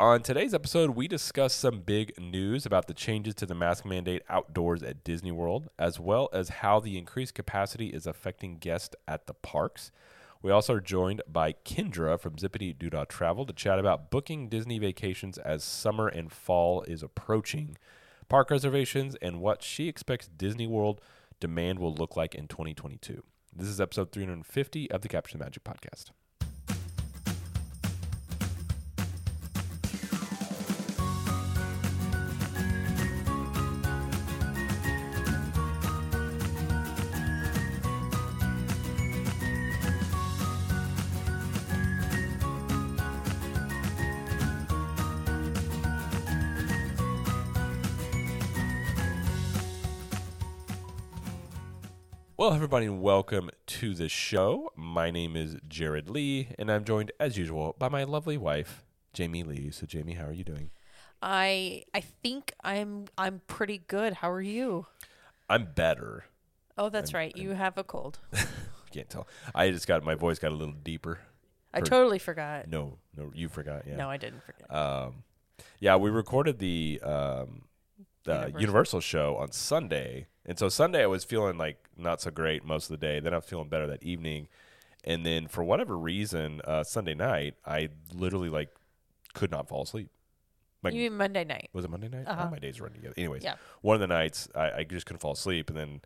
On today's episode, we discuss some big news about the changes to the mask mandate outdoors at Disney World, as well as how the increased capacity is affecting guests at the parks. We also are joined by Kendra from Zippity Doodah Travel to chat about booking Disney vacations as summer and fall is approaching, park reservations, and what she expects Disney World demand will look like in 2022. This is episode 350 of the Capture the Magic podcast. Well, everybody, and welcome to the show. My name is Jared Lee, and I'm joined, as usual, by my lovely wife, Jamie Lee. So, Jamie, how are you doing? I I think I'm I'm pretty good. How are you? I'm better. Oh, that's right. You have a cold. Can't tell. I just got my voice got a little deeper. I For- totally forgot. No, no, you forgot. Yeah. No, I didn't forget. Um, yeah, we recorded the um, the Universal. Universal. show on Sunday, and so Sunday I was feeling like not so great most of the day. Then I was feeling better that evening, and then for whatever reason, uh, Sunday night I literally like could not fall asleep. Like, you mean Monday night? was it Monday night? Uh-huh. My days run together. Anyways, Yeah. one of the nights I, I just couldn't fall asleep, and then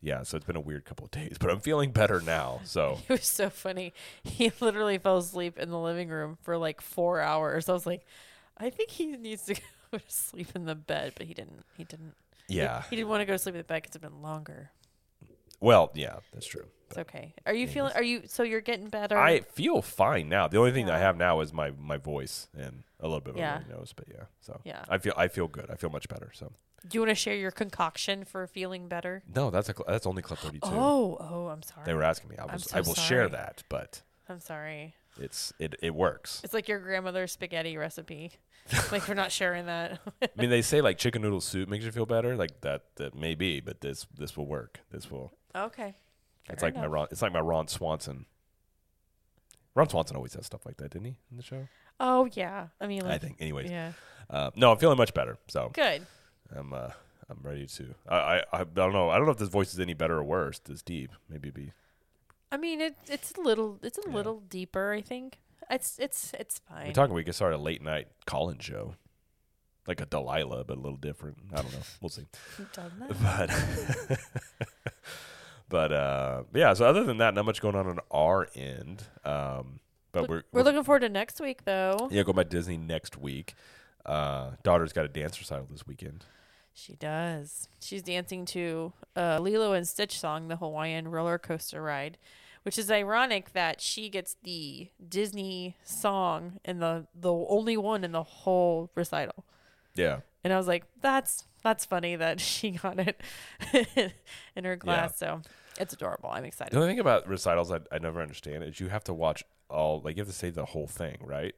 yeah, so it's been a weird couple of days, but I'm feeling better now. So It was so funny. He literally fell asleep in the living room for like four hours. I was like, I think he needs to go to sleep in the bed, but he didn't. He didn't. He- yeah, He, didn't want to go to sleep in the bed because it's been longer. well, yeah, that's true. It's okay. Are you feeling? Are you? So you're getting better? I feel fine now. The only thing that I have now is my, my voice and a little bit of Yeah. a nose, but yeah. So Yeah. I feel I feel good. I feel much better. So Do you want to share your concoction for feeling better? no, that's a cl- that's only Club Thirty Two. Oh, oh, I'm sorry. They were asking me. I was so I will share sorry. that, but I'm sorry. It's it it works. It's like your grandmother's spaghetti recipe. like we're not sharing that. I mean, they say like chicken noodle soup makes you feel better. Like that that may be, but this this will work. This will. okay. it's Fair like my enough. Ron. It's like my Ron Swanson. Ron Swanson always has stuff like that, didn't he, in the show? Oh yeah. I mean, I think. Anyways, Yeah. uh, no, I'm feeling much better. So Good. I'm uh I'm ready to. I, I I don't know. I don't know if this voice is any better or worse. This deep, maybe be. I mean, it it's a little it's a Yeah. little deeper. I think it's it's it's fine. We're talking. We could start a late night call-in show, like a Delilah, but a little different. I don't know. We'll see. Done that. But but uh, yeah. So other than that, not much going on on our end. Um, but Look- we're, we're looking forward to next week though. yeah, go by Disney next week. Uh, daughter's got a dance recital this weekend. She does. She's dancing to uh, Lilo and Stitch song, the Hawaiian roller coaster ride, which is ironic that she gets the Disney song and the the only one in the whole recital. Yeah. And I was like, that's that's funny that she got it in her class. So it's adorable. I'm The excited. only thing about recitals I, I never understand is you have to watch all like you have to say the whole thing, right?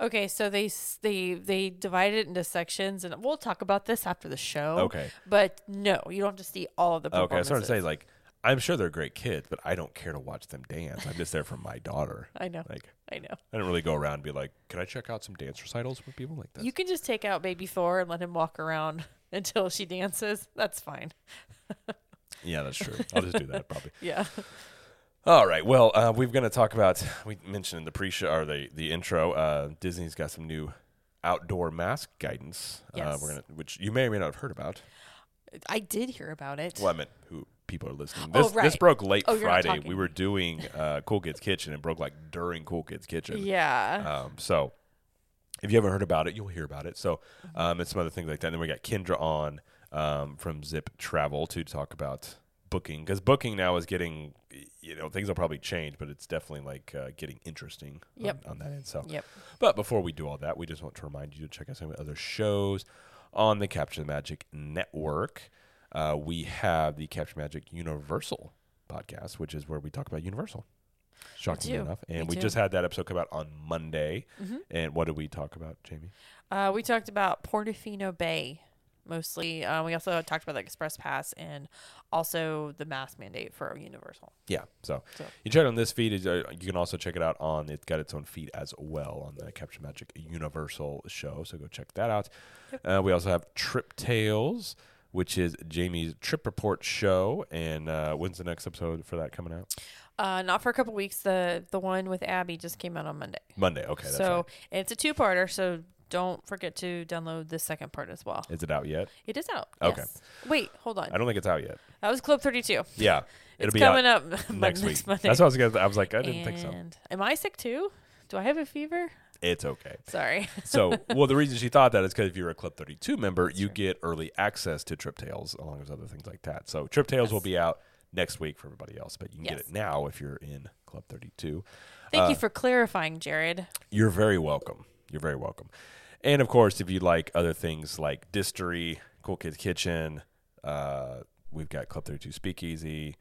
Okay, so they they they divide it into sections, and we'll talk about this after the show. Okay. but no, you don't have to see all of the Okay, I was starting to say like I'm sure they're great kids, but I don't care to watch them dance. I'm just there for my daughter. I know, Like I know. I don't really go around and be like, "Can I check out some dance recitals with people like that?" You can just take out baby Thor and let him walk around until she dances. That's fine. yeah, that's true. I'll just do that probably. Yeah. All right. Well, uh, we're going to talk about. We mentioned in the pre-show or the the intro. Uh, Disney's got some new outdoor mask guidance. Uh, Yes. we're gonna, which you may or may not have heard about. I did hear about it. Well, I meant who people are listening. Oh, This this broke late Oh, Friday. We were doing uh, Cool Kids Kitchen. and broke like during Cool Kids Kitchen. Yeah. Um, so if you haven't heard about it, you'll hear about it. So um, and some other things like that. And then we got Kendra on um, from Zip Travel to talk about booking because booking now is getting, you know, things will probably change, but it's definitely like uh, getting interesting Yep. on, on that end. So, Yep. but before we do all that, we just want to remind you to check out some other shows on the Capture the Magic Network. Uh, we have the Capture Magic Universal podcast, which is where we talk about Universal. Shockingly enough, and we just had that episode come out on Monday. Mhm. And what did we talk about, Jamie? Uh, we talked about Portofino Bay, mostly. Uh, we also talked about the Express Pass and also the mask mandate for Universal. Yeah. So, So- you check it on this feed. uh, You can also check it out on. It's got its own feed as well on the Capture Magic Universal show. So go check that out. Uh, we also have Trip Tales, which is Jamie's trip report show. And uh, when's the next episode for that coming out? Uh, not for a couple weeks. The the one with Abby just came out on Monday. Monday. Okay. That's so right. and it's a two parter. So don't forget to download the second part as well. Is it out yet? It is out. Okay. Yes. Wait, hold on. I don't think it's out yet. That was Club Thirty Two. Yeah. It'll It's be coming up mon- next week. Monday. That's what I was gonna. I was like, I didn't think so. Am I sick too? Do I have a fever? It's okay. Sorry. So, well, the reason she thought that is because if you're a Club 32 member, you true. get early access to Trip Tales along with other things like that. So, Trip Tales will be out next week for everybody else, but you can get it now if you're in Club 32. Thank Uh, you for clarifying, Jared. You're very welcome. You're very welcome. And of course, if you like other things like Distery, Cool Kids Kitchen, uh, we've got Club 32 Speakeasy,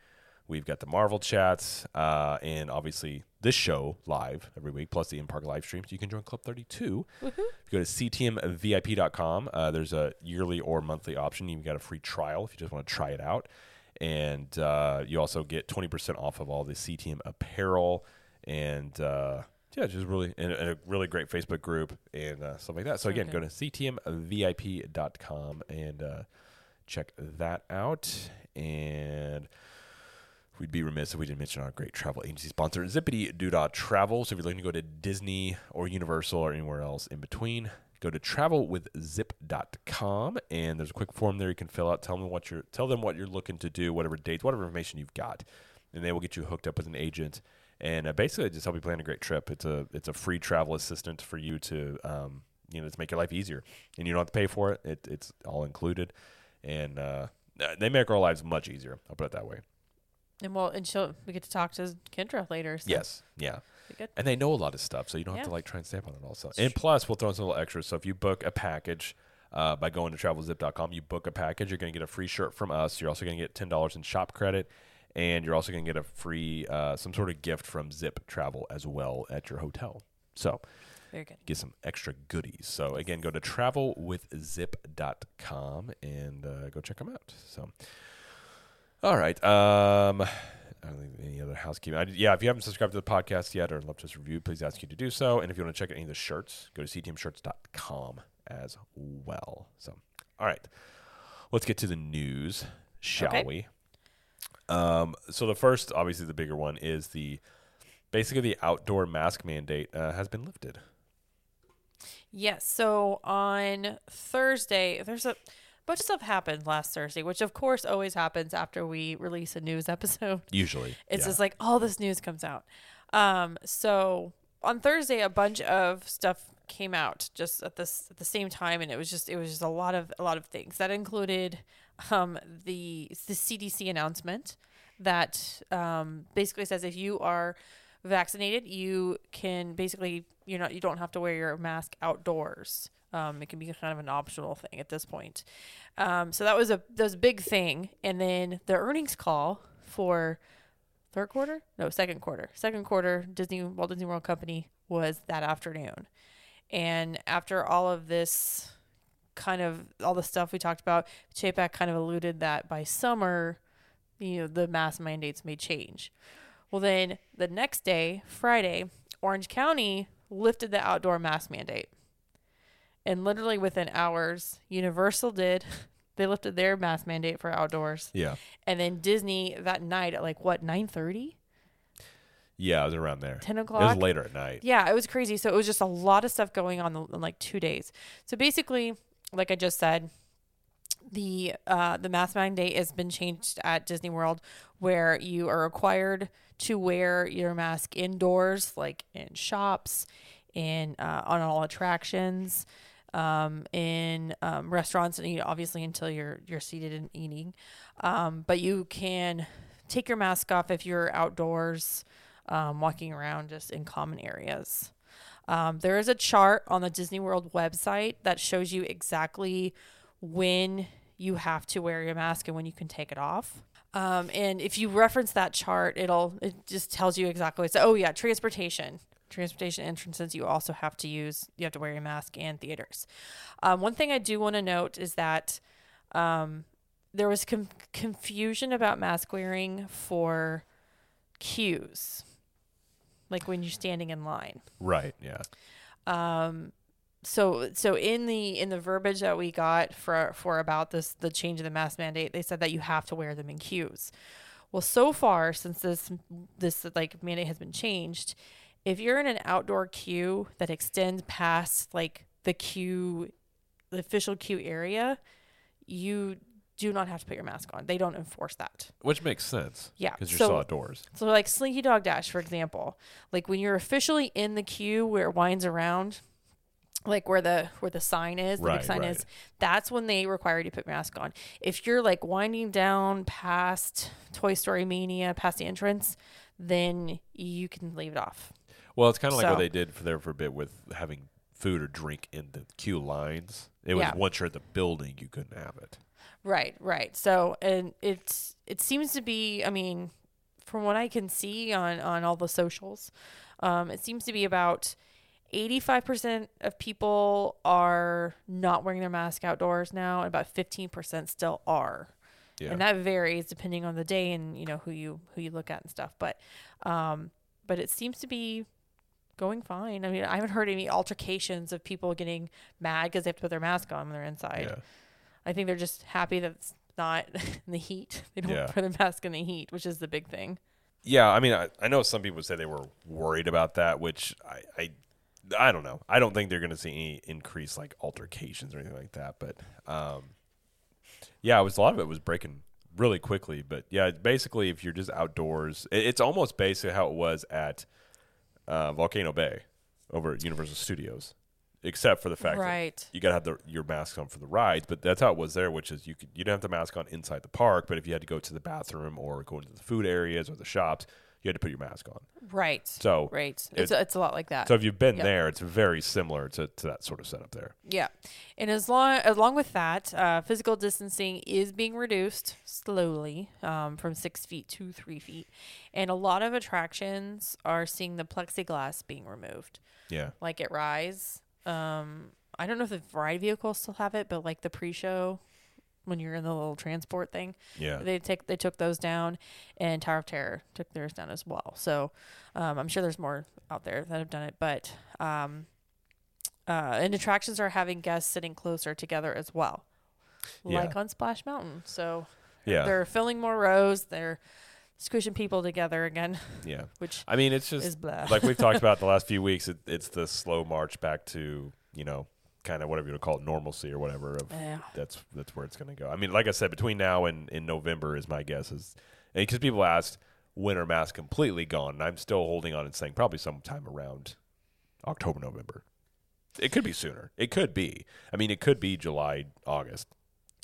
we've got the Marvel chats, uh, and obviously this show live every week, plus the in park live streams. You can join Club 32. Woohoo. If you go to ctmvip.com, uh, there's a yearly or monthly option. You've got a free trial if you just want to try it out. And uh, you also get 20% off of all the CTM apparel and uh, yeah, just really and, and a really great Facebook group and uh, stuff like that. So again, go to ctmvip.com and uh, check that out. And we'd be remiss if we didn't mention our great travel agency sponsor, Zippity Doodah Travel. So if you're looking to go to Disney or Universal or anywhere else in between, go to travelwithzip.com and there's a quick form there you can fill out. Tell them what you're tell them what you're looking to do, whatever dates, whatever information you've got, and they will get you hooked up with an agent. And uh, basically, just help you plan a great trip. It's a it's a free travel assistant for you to um, you know to make your life easier, and you don't have to pay for it. it it's all included, and uh, they make our lives much easier. I'll put it that way. And well, and she'll we get to talk to Kendra later. So Yes, yeah. good. And they know a lot of stuff, so you don't have to like try and stamp on it also. And plus, we'll throw in some little extras. So if you book a package uh, by going to travelzip.com, you book a package, you're going to get a free shirt from us. You're also going to get ten dollars in shop credit, and you're also going to get a free uh, some sort of gift from Zip Travel as well at your hotel. So Very good. get some extra goodies. So again, go to travelwithzip.com and uh, go check them out. So, all right. Um, I don't think any other housekeeping. I, yeah, if you haven't subscribed to the podcast yet or left us a review, please ask you to do so. And if you want to check out any of the shirts, go to ctmshirts.com as well. So, all right, let's get to the news, shall Okay. we? Um, so the first, obviously, the bigger one is the basically the outdoor mask mandate uh, has been lifted. Yes. So on Thursday, there's a bunch of stuff happened last Thursday, which of course always happens after we release a news episode. Usually, It's yeah. just like all this news comes out. Um, so on Thursday, a bunch of stuff came out just at this at the same time, and it was just it was just a lot of a lot of things that included um, the the CDC announcement that um, basically says if you are vaccinated, you can basically you're not you don't have to wear your mask outdoors. Um, it can be kind of an optional thing at this point. Um, so that was a that was a big thing, and then the earnings call for third quarter? No second quarter. Second quarter disney walt disney world company was that afternoon. And after all of this kind of all the stuff we talked about chapek kind of alluded that by summer you know the mask mandates may change. Well then the next day friday orange county lifted the outdoor mask mandate and literally within hours universal did they lifted their mask mandate for outdoors yeah, and then Disney that night at like what nine thirty, yeah, it was around there. ten o'clock. It was later at night. Yeah, it was crazy. So it was just a lot of stuff going on in like two days. So basically, like I just said, the uh, the mask mandate has been changed at Disney World, where you are required to wear your mask indoors, like in shops, in uh, on all attractions, um, in um, restaurants, and know, obviously until you're you're seated and eating. Um, but you can take your mask off if you're outdoors, um, walking around just in common areas. Um, there is a chart on the Disney World website that shows you exactly when you have to wear your mask and when you can take it off. Um, and if you reference that chart, it'll it just tells you exactly. So, oh yeah, transportation, transportation entrances. You also have to use. You have to wear your mask and theaters. Um, one thing I do want to note is that um, there was com- confusion about mask wearing for queues, like when you're standing in line. Right. Yeah. Um, so so in the in the verbiage that we got for for about this the change of the mask mandate, they said that you have to wear them in queues. Well, so far since this this like mandate has been changed, if you're in an outdoor queue that extends past like the queue, the official queue area, you do not have to put your mask on. They don't enforce that. Which makes sense. Yeah. Because you're so, still outdoors. so like Slinky Dog Dash, for example, like when you're officially in the queue where it winds around, like where the where the sign is, the Right, big sign right. is, that's when they require you to put your mask on. If you're like winding down past Toy Story Mania, past the entrance, then you can leave it off. Well, it's kind of like what they did for there for a bit with having food or drink in the queue lines. It was Yeah. once you're at the building, you couldn't have it. Right, right. So and it's it seems to be I mean, from what I can see on on all the socials, um, it seems to be about 85% of people are not wearing their mask outdoors now and about 15% still are. Yeah. And that varies depending on the day and you know who you who you look at and stuff, but um but it seems to be going fine. I mean, I haven't heard any altercations of people getting mad because they have to put their mask on when they're inside. yeah. I think they're just happy that it's not in the heat. They don't Yeah. put their mask in the heat, which is the big thing. Yeah, I mean, I, I know some people say they were worried about that, which I, I, I don't know. I don't think they're going to see any increase like altercations or anything like that. But um, yeah, it was a lot of it was breaking really quickly. But yeah, basically, if you're just outdoors, it, it's almost basically how it was at uh, Volcano Bay over at Universal Studios, except for the fact that you got to have the, your mask on for the rides, but that's how it was there, which is you could you didn't have the mask on inside the park, but if you had to go to the bathroom or go into the food areas or the shops, you had to put your mask on. Right. So right. it- It's, it's a lot like that. so if you've been Yep. there, it's very similar to, to that sort of setup there. yeah. And as long along with that, uh, physical distancing is being reduced slowly um, from six feet to three feet, and a lot of attractions are seeing the plexiglass being removed. Yeah. Like at Rise, um, I don't know if the ride vehicles still have it, but like the pre-show when you're in the little transport thing. Yeah. They take they took those down, and Tower of Terror took theirs down as well. So um, I'm sure there's more out there that have done it, but um, uh, and attractions are having guests sitting closer together as well, Yeah. like on Splash Mountain. So Yeah. they're filling more rows. They're squishing people together again, Yeah. which I mean, it's just like we've talked about the last few weeks. It, it's the slow march back to you know kind of whatever you would call it normalcy or whatever of Yeah. that's that's where it's going to go. I mean, like I said, between now and in November is my guess is because people asked when are masks completely gone, and I'm still holding on and saying probably sometime around October November. It could be sooner. It could be. I mean, it could be July August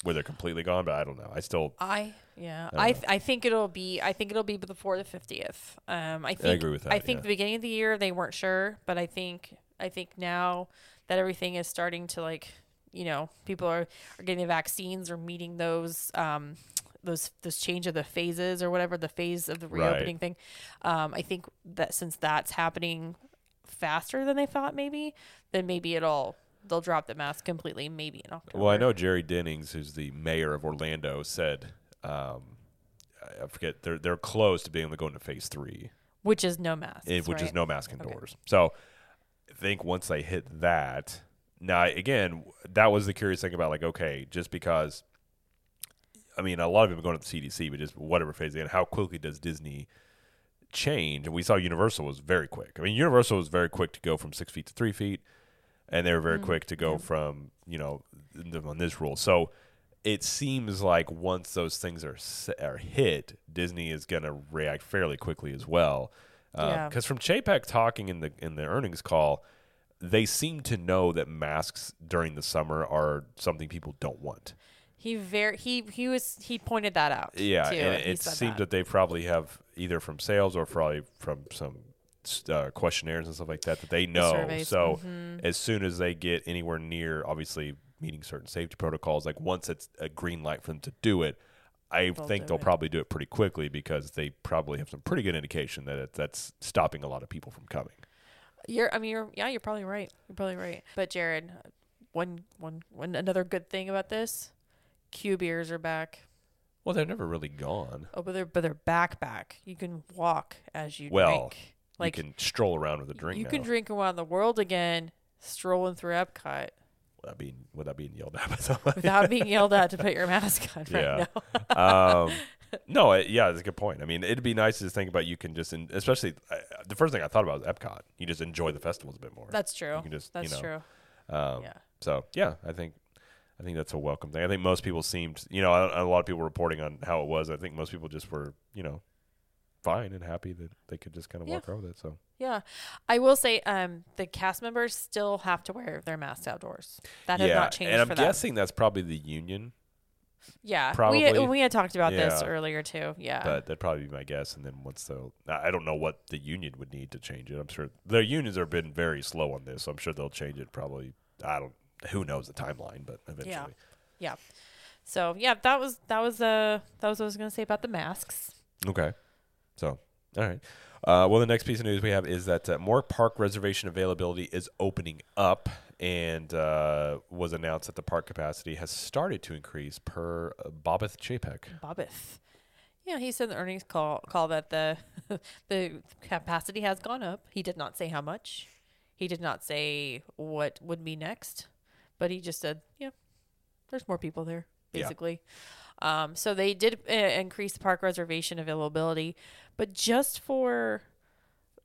where they're completely gone, but I don't know. I still I yeah I I th- I think it'll be I think it'll be before the fiftieth. Um, I think agree with that. I think yeah. the beginning of the year they weren't sure, but I think I think now that everything is starting to like you know people are, are getting the vaccines or meeting those um those those change of the phases or whatever the phase of the Right. reopening thing. Um, I think that since that's happening faster than they thought, maybe then maybe it'll they'll drop the mask completely maybe in October. Well, I know Jerry Demings, who's the mayor of Orlando, said, um, I forget, they're they're close to being able to go into phase three, which is no mask, which is no mask indoors. So I think once they hit that, now again, that was the curious thing about like, okay, just because, I mean, a lot of them are going to the CDC, but just whatever phase again, how quickly does Disney change? And we saw Universal was very quick. I mean, Universal was very quick to go from six feet to three feet, and they were very Mm, quick to go from you know on this rule. So it seems like once those things are are hit, Disney is going to react fairly quickly as well. Yeah. Because from Chapek talking in the in the earnings call, they seem to know that masks during the summer are something people don't want. He very he he was he pointed that out. Yeah, too, and it said seems that. they probably have either from sales or probably from some uh, questionnaires and stuff like that that they know. surveys, So mhm. as soon as they get anywhere near, obviously meeting certain safety protocols, like once it's a green light for them to do it, I They'll think they'll it. probably do it pretty quickly because they probably have some pretty good indication that it, that's stopping a lot of people from coming. You're I mean you're yeah you're probably right. You're probably right. But Jared, one one one another good thing about this, Q beers are back. Well, they're never really gone. Oh, but they're but they're back back. You can walk as you Well, drink. Like you can stroll around with a drink. you now. can drink around the world again, strolling through Epcot without being without being yelled at by somebody. without being yelled at to put your mask on right Yeah. now. um, no, it, yeah, that's a good point. I mean, it'd be nice to think about you can just, in, especially uh, the first thing I thought about was Epcot. You just enjoy the festivals a bit more. That's true. You can just, That's you know, true. Um, yeah. So yeah, I think I think that's a welcome thing. I think most people seemed, you know, a, a lot of people reporting on how it was. I think most people just were, you know, fine and happy that they could just kind of Yeah. walk around with it. So Yeah. I will say um the cast members still have to wear their masks outdoors. That has not changed and I'm guessing that's probably the union, Yeah. We probably. had, we had talked about this earlier too. Yeah. but that'd probably be my guess. And then once the, I don't know what the union would need to change it. I'm sure their unions have been very slow on this. So I'm sure they'll change it. Probably, I don't. Who knows the timeline? But eventually, Yeah. so yeah, that was that was uh that was what I was gonna say about the masks. Okay. So, all right. Uh, well, the next piece of news we have is that uh, more park reservation availability is opening up and uh, was announced that the park capacity has started to increase per uh, Bobith Chapek. Bobith. Yeah, he said in the earnings call call that the the capacity has gone up. He did not say how much. He did not say what would be next, but he just said, "Yeah, there's more people there." Yeah. Basically, um, so they did uh, increase the park reservation availability, but just for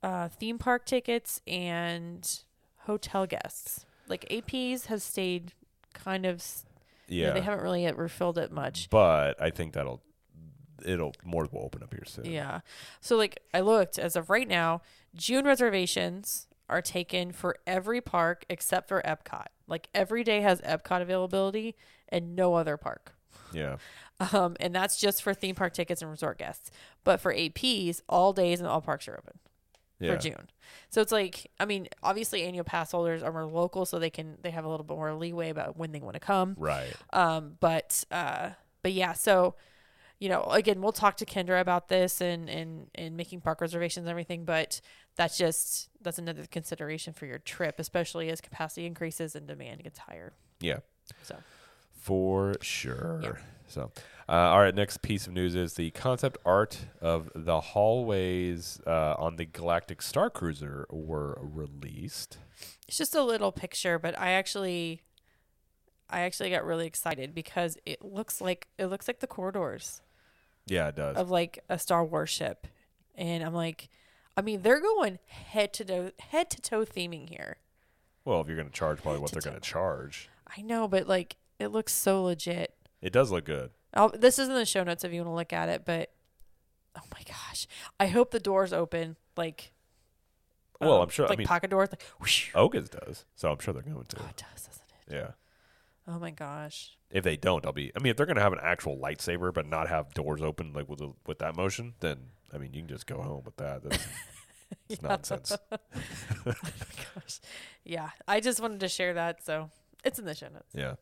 uh, theme park tickets and hotel guests. Like APs has stayed kind of. s- you know, Yeah. they haven't really yet refilled it much. but I think that'll, it'll, more will open up here soon. Yeah. So like I looked as of right now, June reservations are taken for every park except for Epcot. Like every day has Epcot availability and no other park. Yeah. Um, and that's just for theme park tickets and resort guests. But for APs, all days and all parks are open Yeah. for June. So it's like I mean, obviously annual pass holders are more local so they can they have a little bit more leeway about when they want to come. Right. Um, but uh, but yeah, so you know, again, we'll talk to Kendra about this and and and making park reservations and everything. But that's just that's another consideration for your trip, especially as capacity increases and demand gets higher. Yeah. So For sure. Yeah. So, uh, all right. Next piece of news is the concept art of the hallways uh, on the Galactic Star Cruiser were released. it's just a little picture, but I actually. I actually got really excited because it looks like it looks like the corridors Yeah, it does. of like a Star Wars ship, and I'm like, I mean, they're going head to toe, head to toe theming here. well, if you're going to charge, probably what to they're going to charge. I know, but like it looks so legit. It does look good. I'll, this is in the show notes if you want to look at it. But oh my gosh, I hope the doors open like. Well, um, I'm sure- I Like mean- pocket doors, like whoosh. Oga's does, so I'm sure they're going to. Oh, it does, doesn't it? Yeah. Oh my gosh. If they don't, I'll be. I mean, if they're going to have an actual lightsaber but not have doors open like with the, with that motion, then I mean, you can just go home with that. That's it's nonsense. Oh my gosh. Yeah, I just wanted to share that, so it's in the show notes. Yeah.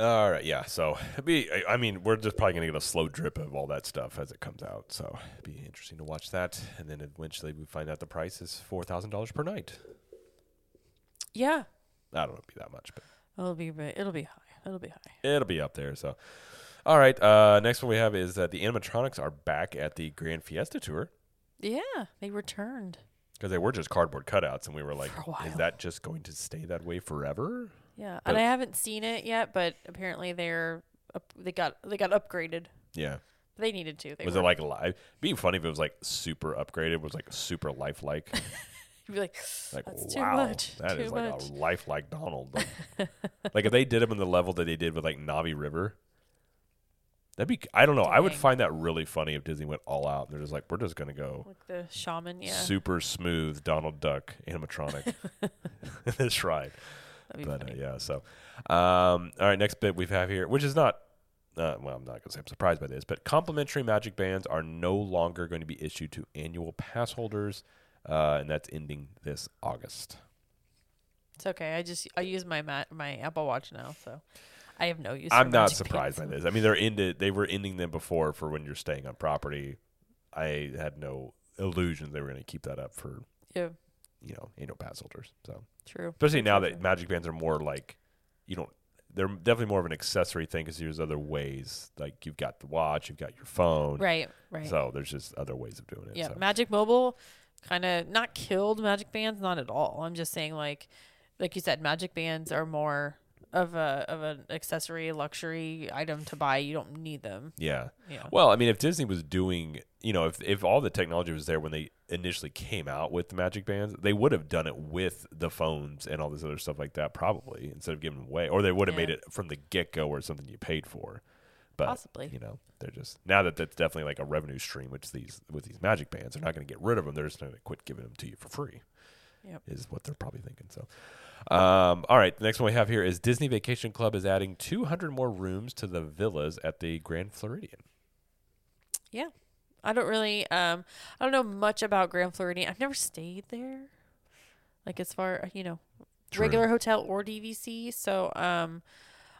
All right. Yeah. So it'd be. I- mean, we're just probably gonna get a slow drip of all that stuff as it comes out. So it'd be interesting to watch that, and then eventually we find out the price is four thousand dollars per night. Yeah, I don't know, be that much, but it'll be it'll be high. It'll be high. it'll be up there. So, all right. Uh, next one we have is that the animatronics are back at the Grand Fiesta Tour Yeah, they returned. because they were just cardboard cutouts, and we were like, For a while. is that just going to stay that way forever? Yeah, But- and I haven't seen it yet, but apparently they're up, they got they got upgraded. Yeah. They needed to. They was were, it like live? Being funny if it was like super upgraded, was like super lifelike. You'd be like, Like That's too wow, much, that too is like much. a lifelike Donald. Like, like, if they did him in the level that they did with like Na'vi River, that'd be. I don't know. I would find that really funny if Disney went all out. And they're just like, we're just gonna go like the shaman. Yeah, super smooth Donald Duck animatronic this ride. That'd be But uh, yeah, so um, all right, next bit we have here, which is not. Uh, well, I'm not going to say I'm surprised by this, but complimentary magic bands are no longer going to be issued to annual pass holders, uh, and that's ending this August. It's okay. I just I use my ma- my Apple Watch now, so I have no use. I'm not surprised by this. I mean, they're ended. They were ending them before for when you're staying on property. I had no illusions they were going to keep that up for Yeah, you know annual pass holders. So true. especially now that magic bands are more like you don't they're definitely more of an accessory thing because there's other ways. Like you've got the watch, you've got your phone. Right, right. So there's just other ways of doing it. yeah, so. Magic Mobile kind of not killed Magic Bands, not at all. I'm just saying like like you said Magic Bands are more of a of an accessory luxury item to buy. You don't need them. yeah. Yeah. Well, I mean, if Disney was doing, you know, if if all the technology was there when they initially came out with the Magic Bands, they would have done it with the phones and all this other stuff like that, probably instead of giving away, or they would have Yeah. made it from the get go or something you paid for. But Possibly. you know, they're just now that that's definitely like a revenue stream, which these with these Magic Bands, they're not going to get rid of them. They're just going to quit giving them to you for free. Yep. is what they're probably thinking. So, um, all right, the next one we have here is Disney Vacation Club is adding 200 more rooms to the villas at the Grand Floridian. I don't really um I don't know much about Grand Floridian. I've never stayed there. Like as far you know, True. regular hotel or DVC. So um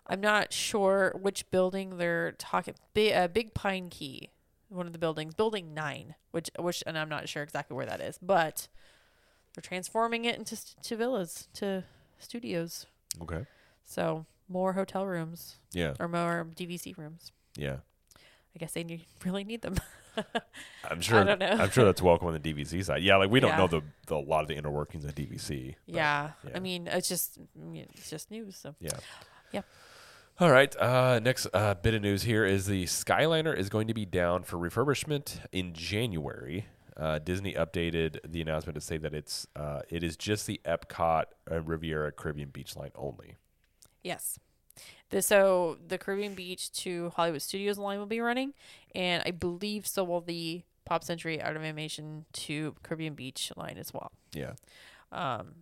I'm not sure which building they're talking. Big, uh, Big Pine Key, one of the buildings, building nine, which which and I'm not sure exactly where that is, but they're transforming it into st- to villas, to studios. Okay. So more hotel rooms Yeah. or more DVC rooms. Yeah. I guess they need, really need them. I'm sure. don't know. I'm sure that's welcome on the DVC side. Yeah, like we don't Yeah. know the, the a lot of the inner workings of DVC. but yeah. yeah. I mean, it's just it's just news. So Yeah. Yep. All right. Uh, next uh, bit of news here is the Skyliner is going to be down for refurbishment in January. Uh, Disney updated the announcement to say that it's uh, it is just the Epcot uh, Riviera Caribbean Beach line only. yes. The, so the Caribbean Beach to Hollywood Studios line will be running, and I believe so will the Pop Century Art of Animation to Caribbean Beach line as well. Yeah. Um,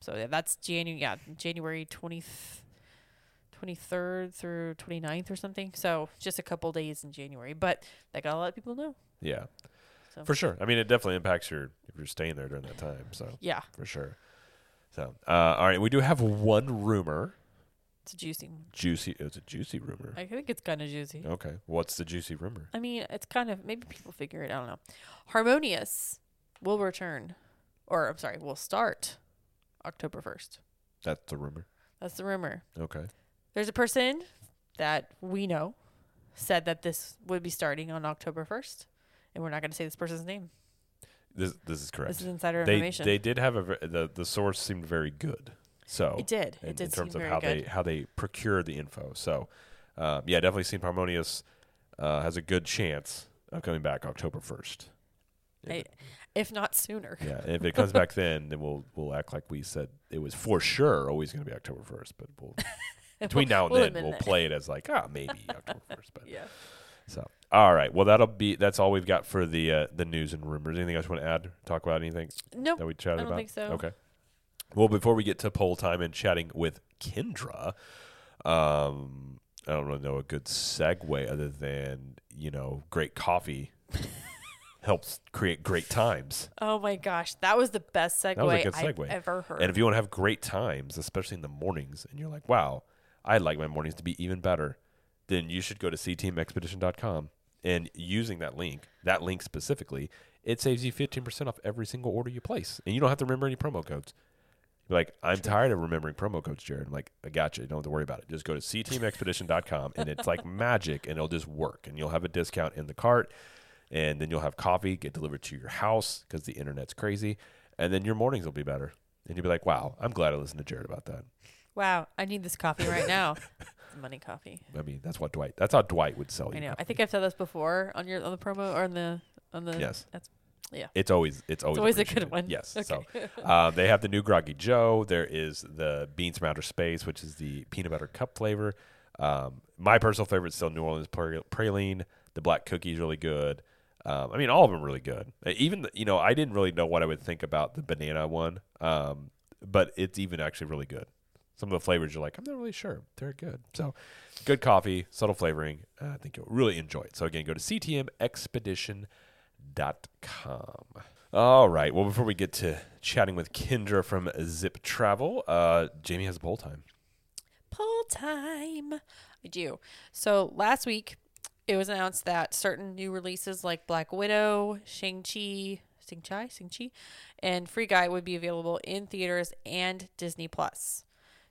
so yeah, that's January. Yeah, January 20th, 23rd through 29th or something. So just a couple days in January, but they got a lot of people know. Yeah. So- For sure. I mean, it definitely impacts your if you're staying there during that time. So Yeah, for sure. So uh, all right, we do have one rumor. It's a juicy. one. Juicy. It's a juicy rumor. I think it's kind of juicy. Okay. What's the juicy rumor? I mean, it's kind of maybe people figure it. I don't know. Harmonious will return, or I'm sorry, will start October first. That's the rumor. That's the rumor. Okay. There's a person that we know said that this would be starting on October first, and we're not going to say this person's name. This this is correct. This is insider they information. they did have a the the source seemed very good. So it did. in, It did in terms seem of how good. they how they procure the info. So um, yeah, definitely seemed harmonious uh, has a good chance of coming back October first. I- if not sooner. Yeah, if it comes back then, then we'll we'll act like we said it was for sure always going to be October first. But we'll, between now and we'll then, we'll that. play it as like ah maybe October first. But Yeah. so all right, well that'll be that's all we've got for the uh, the news and rumors. Anything else you want to add? Talk about anything Nope. that we chatted I don't about? think so. Okay. Well, before we get to poll time and chatting with Kendra, um, I don't really know a good segue other than you know great coffee helps create great times. Oh my gosh, that was the best segue, was a good I've segue. ever heard. And if you want to have great times, especially in the mornings, and you're like, wow, I'd like my mornings to be even better, then you should go to ctmexpedition.com. And using that link, that link specifically, it saves you 15% off every single order you place. And you don't have to remember any promo codes. Like, I'm tired of remembering promo codes, Jared. I'm like, I got you. You don't have to worry about it. Just go to ctmexpedition.com and it's like magic and it'll just work. And you'll have a discount in the cart. And then you'll have coffee get delivered to your house because the internet's crazy. And then your mornings will be better. And you'll be like, wow, I'm glad I listened to Jared about that. wow, I need this coffee right now. It's money coffee. I mean, that's what Dwight, that's how Dwight would sell you. I know. I coffee. think I've said this before on your on the promo or on the on the Yes. That's yeah. It's always, it's always, always a good one. Yes. Okay. So uh, they have the new Groggy Joe. There is the Beans from Outer Space, which is the peanut butter cup flavor. Um, my personal favorite is still New Orleans praline. The black cookie is really good. Um, I mean, all of them really good. Uh, Even the, you know, I didn't really know what I would think about the banana one, um, but it's even actually really good. Some of the flavors you're like, I'm not really sure. They're good. So, good coffee, subtle flavoring. Uh, I think you'll really enjoy it. So again, go to ctmexpedition.com. All right. Well, before we get to chatting with Kendra from Zip Travel, uh, Jamie has a poll time. Pull time. I do. So last week, it was announced that certain new releases like Black Widow, Shang Chi, Sing Sing Chi, and Free Guy would be available in theaters and Disney Plus.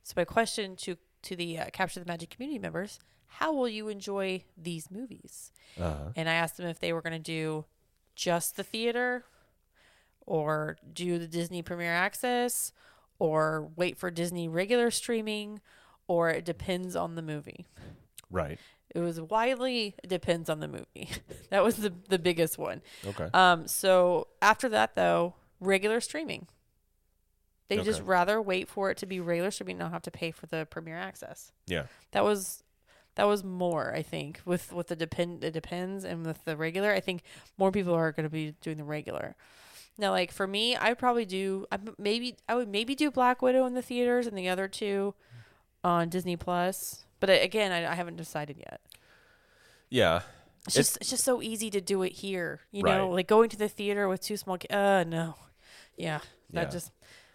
So my question to to the uh, Capture the Magic community members, how will you enjoy these movies? Uh-huh. And I asked them if they were going to do just the theater or do the Disney Premier Access or wait for Disney regular streaming or it depends on the movie. Right. It was widely depends on the movie. that was the the biggest one. Okay. Um so after that though, regular streaming. They just rather wait for it to be regular streaming and not have to pay for the Premier Access. Yeah. That was that was more, I think, with with the depend it depends and with the regular. I think more people are going to be doing the regular. Now, like for me, I probably do. I maybe I would maybe do Black Widow in the theaters and the other two on Disney Plus. But I, again, I, I haven't decided yet. Yeah. It's It's- just it's just so easy to do it here. You know, like going to the theater with two small. ki- Uh, no, yeah, that Yeah. just.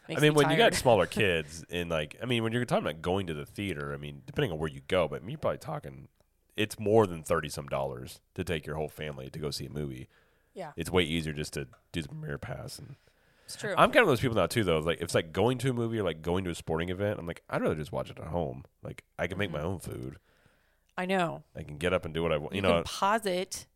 I mean, me when you got smaller kids and like, I mean, when you're talking about going to the theater, I mean, depending on where you go, but I mean, you're probably talking, it's more than thirty some dollars to take your whole family to go see a movie. yeah, It's way easier just to do the premiere pass. And it's true. I'm kind of those people now too, though. Like, if it's like going to a movie or like going to a sporting event, I'm like, I'd rather just watch it at home. Like, I can make my Mm-hmm. own food. I know. I can get up and do what I want. You, You, know, pause it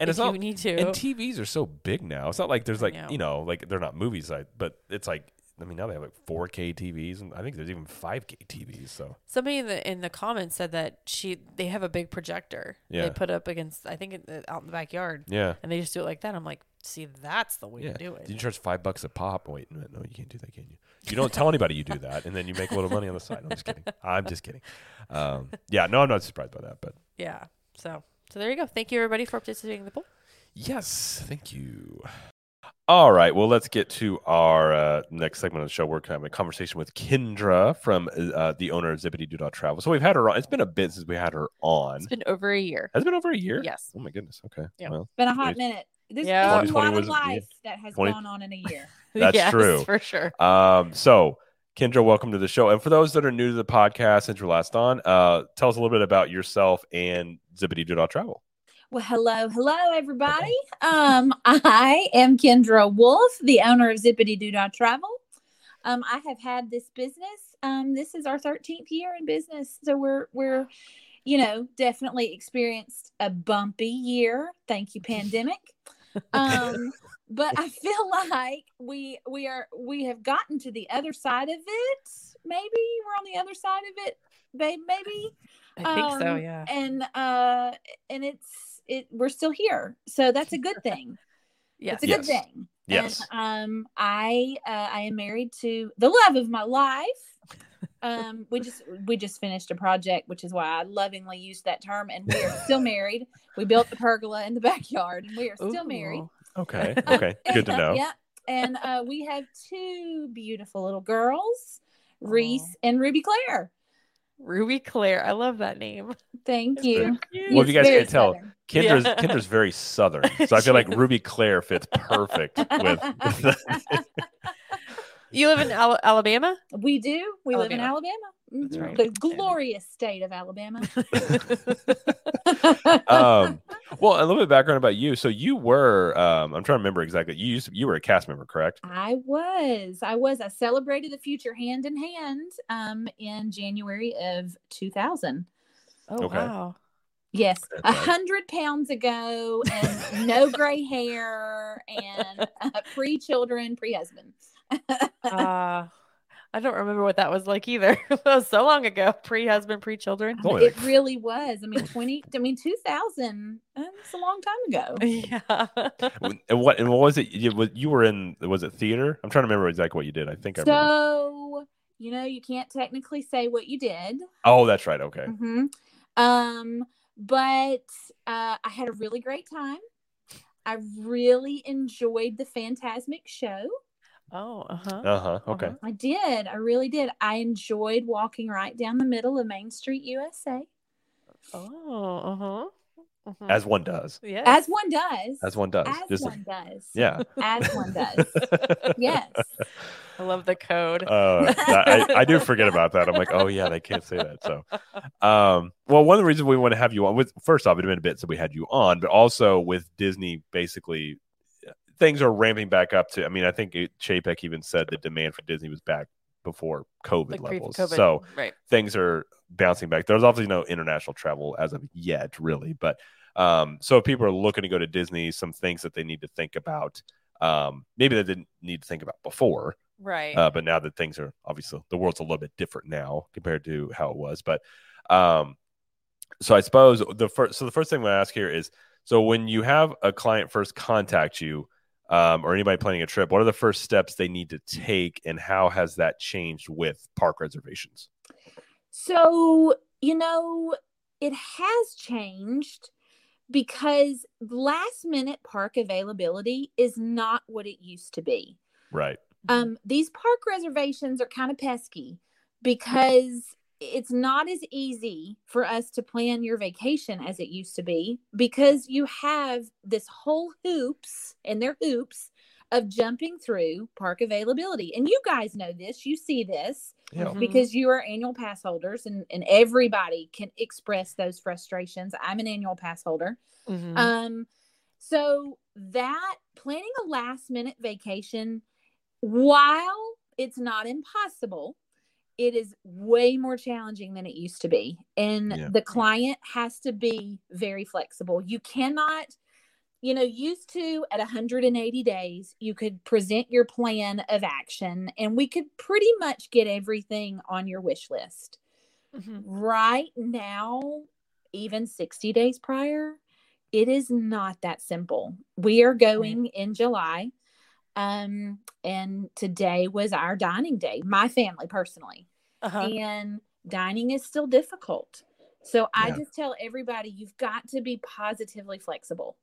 and if it's not. you need to. And TVs are so big now. It's not like there's like know. you know like they're not movies, but it's like I mean now they have like 4K TVs, and I think there's even 5K TVs. So Somebody in the in the comments said that she they have a big projector Yeah. they put up against I think in out in the backyard yeah, and they just do it like that. I'm like, see, that's the way yeah. to do it. Did you charge five bucks a pop? Wait, no, no, you can't do that, can you? You don't tell anybody you do that, and then you make a little money on the side. I'm just kidding. I'm just kidding. Um, yeah, no, I'm not surprised by that, but yeah. So so there you go. Thank you everybody for participating in the poll. yes, thank you. All right, well, let's get to our uh, next segment of the show. We're having a conversation with Kendra from uh, the owner of Zippity Doo Dah Travel. So we've had her on. It's been a bit since we had her on. It's been over a year. Has it been over a year? Yes. Oh my goodness. Okay. Yeah. Well, been a hot minute. This Yeah. is a lot of was- life that has 20 gone on in a year. That's yes, true. for sure. um, so Kendra, welcome to the show. And for those that are new to the podcast since you're last on, uh, tell us a little bit about yourself and Zippity Doo Dah Travel. Well, hello, hello, everybody. Um, I am Kendra Wolf, the owner of Zippity Do Dah Travel. Um, I have had this business. Um, this is our 13th year in business, so we're we're, you know, definitely experienced a bumpy year. Thank you, pandemic. Um, but I feel like we we are we have gotten to the other side of it. Maybe we're on the other side of it, babe. Maybe I think so. um, Yeah. and uh and it's it we're still here so that's a good thing Yeah. it's a Yes. good thing Yes. and, um i uh, i am married to the love of my life um we just we just finished a project which is why i lovingly use that term and we are still married we built the pergola in the backyard and we are still married Okay. Okay. Good to And, uh, know. yeah and uh we have two beautiful little girls reese and ruby claire Ruby Claire. I love that name. thank It's you so cute. Well, if you guys can't tell, Southern. Kendra's Yeah. Kendra's very southern, so I feel like Ruby Claire fits perfect with. you live in Al- Alabama? We do. We live in Alabama. Alabama. That's Mhm. right. The glorious state of Alabama. um, well, a little bit of background about you. So you were, um, I'm trying to remember exactly. You used, you were a cast member, correct? I was. I was. I celebrated the future hand in hand um, in January of 2000. Oh Okay. wow. Yes, a hundred pounds ago, and no gray hair, and uh, pre-children, pre-husband. Uh, I don't remember what that was like either. it was so long ago. Pre husband, pre children. It's it really was. I mean, twenty. I mean, two thousand. That's a long time ago. Yeah. And what and what was it? You, was- you were in was it theater? I'm trying to remember exactly what you did. I think I remember. So you know, you can't technically say what you did. Oh, that's right. Okay. hmm Um, but uh, I had a really great time. I really enjoyed the Phantasmic show. Oh, uh huh. Uh huh. Okay. Uh-huh. I did. I really did. I enjoyed walking right down the middle of Main Street, USA, Oh, uh huh. Uh-huh. As one does. yes. as one does. As one does. As Just- one does. yeah. As one does. Yes. I love the code. Uh, I, I do forget about that. I'm like, oh yeah, they can't say that. So, um, well, one of the reasons we want to have you on with first off, it had been a bit so we had you on, but also with Disney, basically, things are ramping back up to. I mean, I think it, Chapek even said the demand for Disney was back before COVID like levels. pre-COVID. So right. things are bouncing back. There's obviously no international travel as of yet, really, but um, so if people are looking to go to Disney, some things that they need to think about. Um, maybe they didn't need to think about before, Right. uh, but now that things are obviously the world's a little bit different now compared to how it was. But um, so I suppose the first so the first thing I'm to ask here is so when you have a client first contact you um, or anybody planning a trip, what are the first steps they need to take, and how has that changed with park reservations? So, you know, it has changed because last minute park availability is not what it used to be. Right. Um, these park reservations are kind of pesky because it's not as easy for us to plan your vacation as it used to be because you have this whole hoops and their hoops of jumping through park availability. And you guys know this, you see this Yeah. Mhm. because you are annual pass holders and, and everybody can express those frustrations. I'm an annual pass holder. Mhm. Um, so that planning a last minute vacation, while it's not impossible, it is way more challenging than it used to be. And Yeah. the client has to be very flexible. You cannot, you know, used to at 180 days, you could present your plan of action and we could pretty much get everything on your wish list Mhm. right now, even 60 days prior, it is not that simple. We are going in July. Um, and today was our dining day, my family personally. Uh-huh. And dining is still difficult. So I Yeah. just tell everybody you've got to be positively flexible.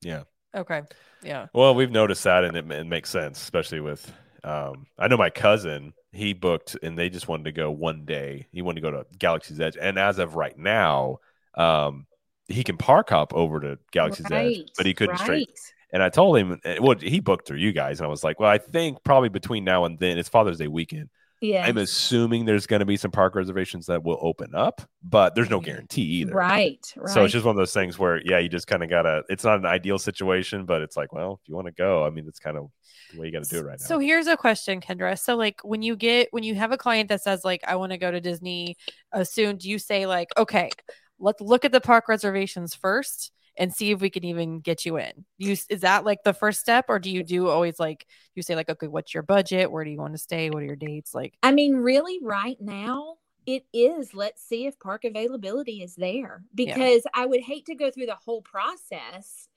Yeah. Okay. Yeah. Well, we've noticed that, and it, it makes sense, especially with. Um, I know my cousin. He booked, and they just wanted to go one day. He wanted to go to Galaxy's Edge, and as of right now, um, he can park hop over to Galaxy's Edge, but he couldn't straight. Right. And I told him, eh, well, he booked through you guys, and I was like, well, I think probably between now and then, it's Father's Day weekend. Yeah. I'm assuming there's going to be some park reservations that will open up, but there's no guarantee either. Right. Right. So it's just one of those things where, yeah, you just kind of gotta. It's not an ideal situation, but it's like, well, if you want to go, I mean, it's kind of the way you got to do it right now. So here's a question, Kendra. So like when you get when you have a client that says like I want to go to Disney uh, soon, do you say like okay, let's look at the park reservations first and see if we can even get you in? You is that like the first step, or do you do always like you say like okay, what's your budget? Where do you want to stay? What are your dates? Like I mean, really, right now, it is. Let's see if park availability is there because I would hate to go through the whole process.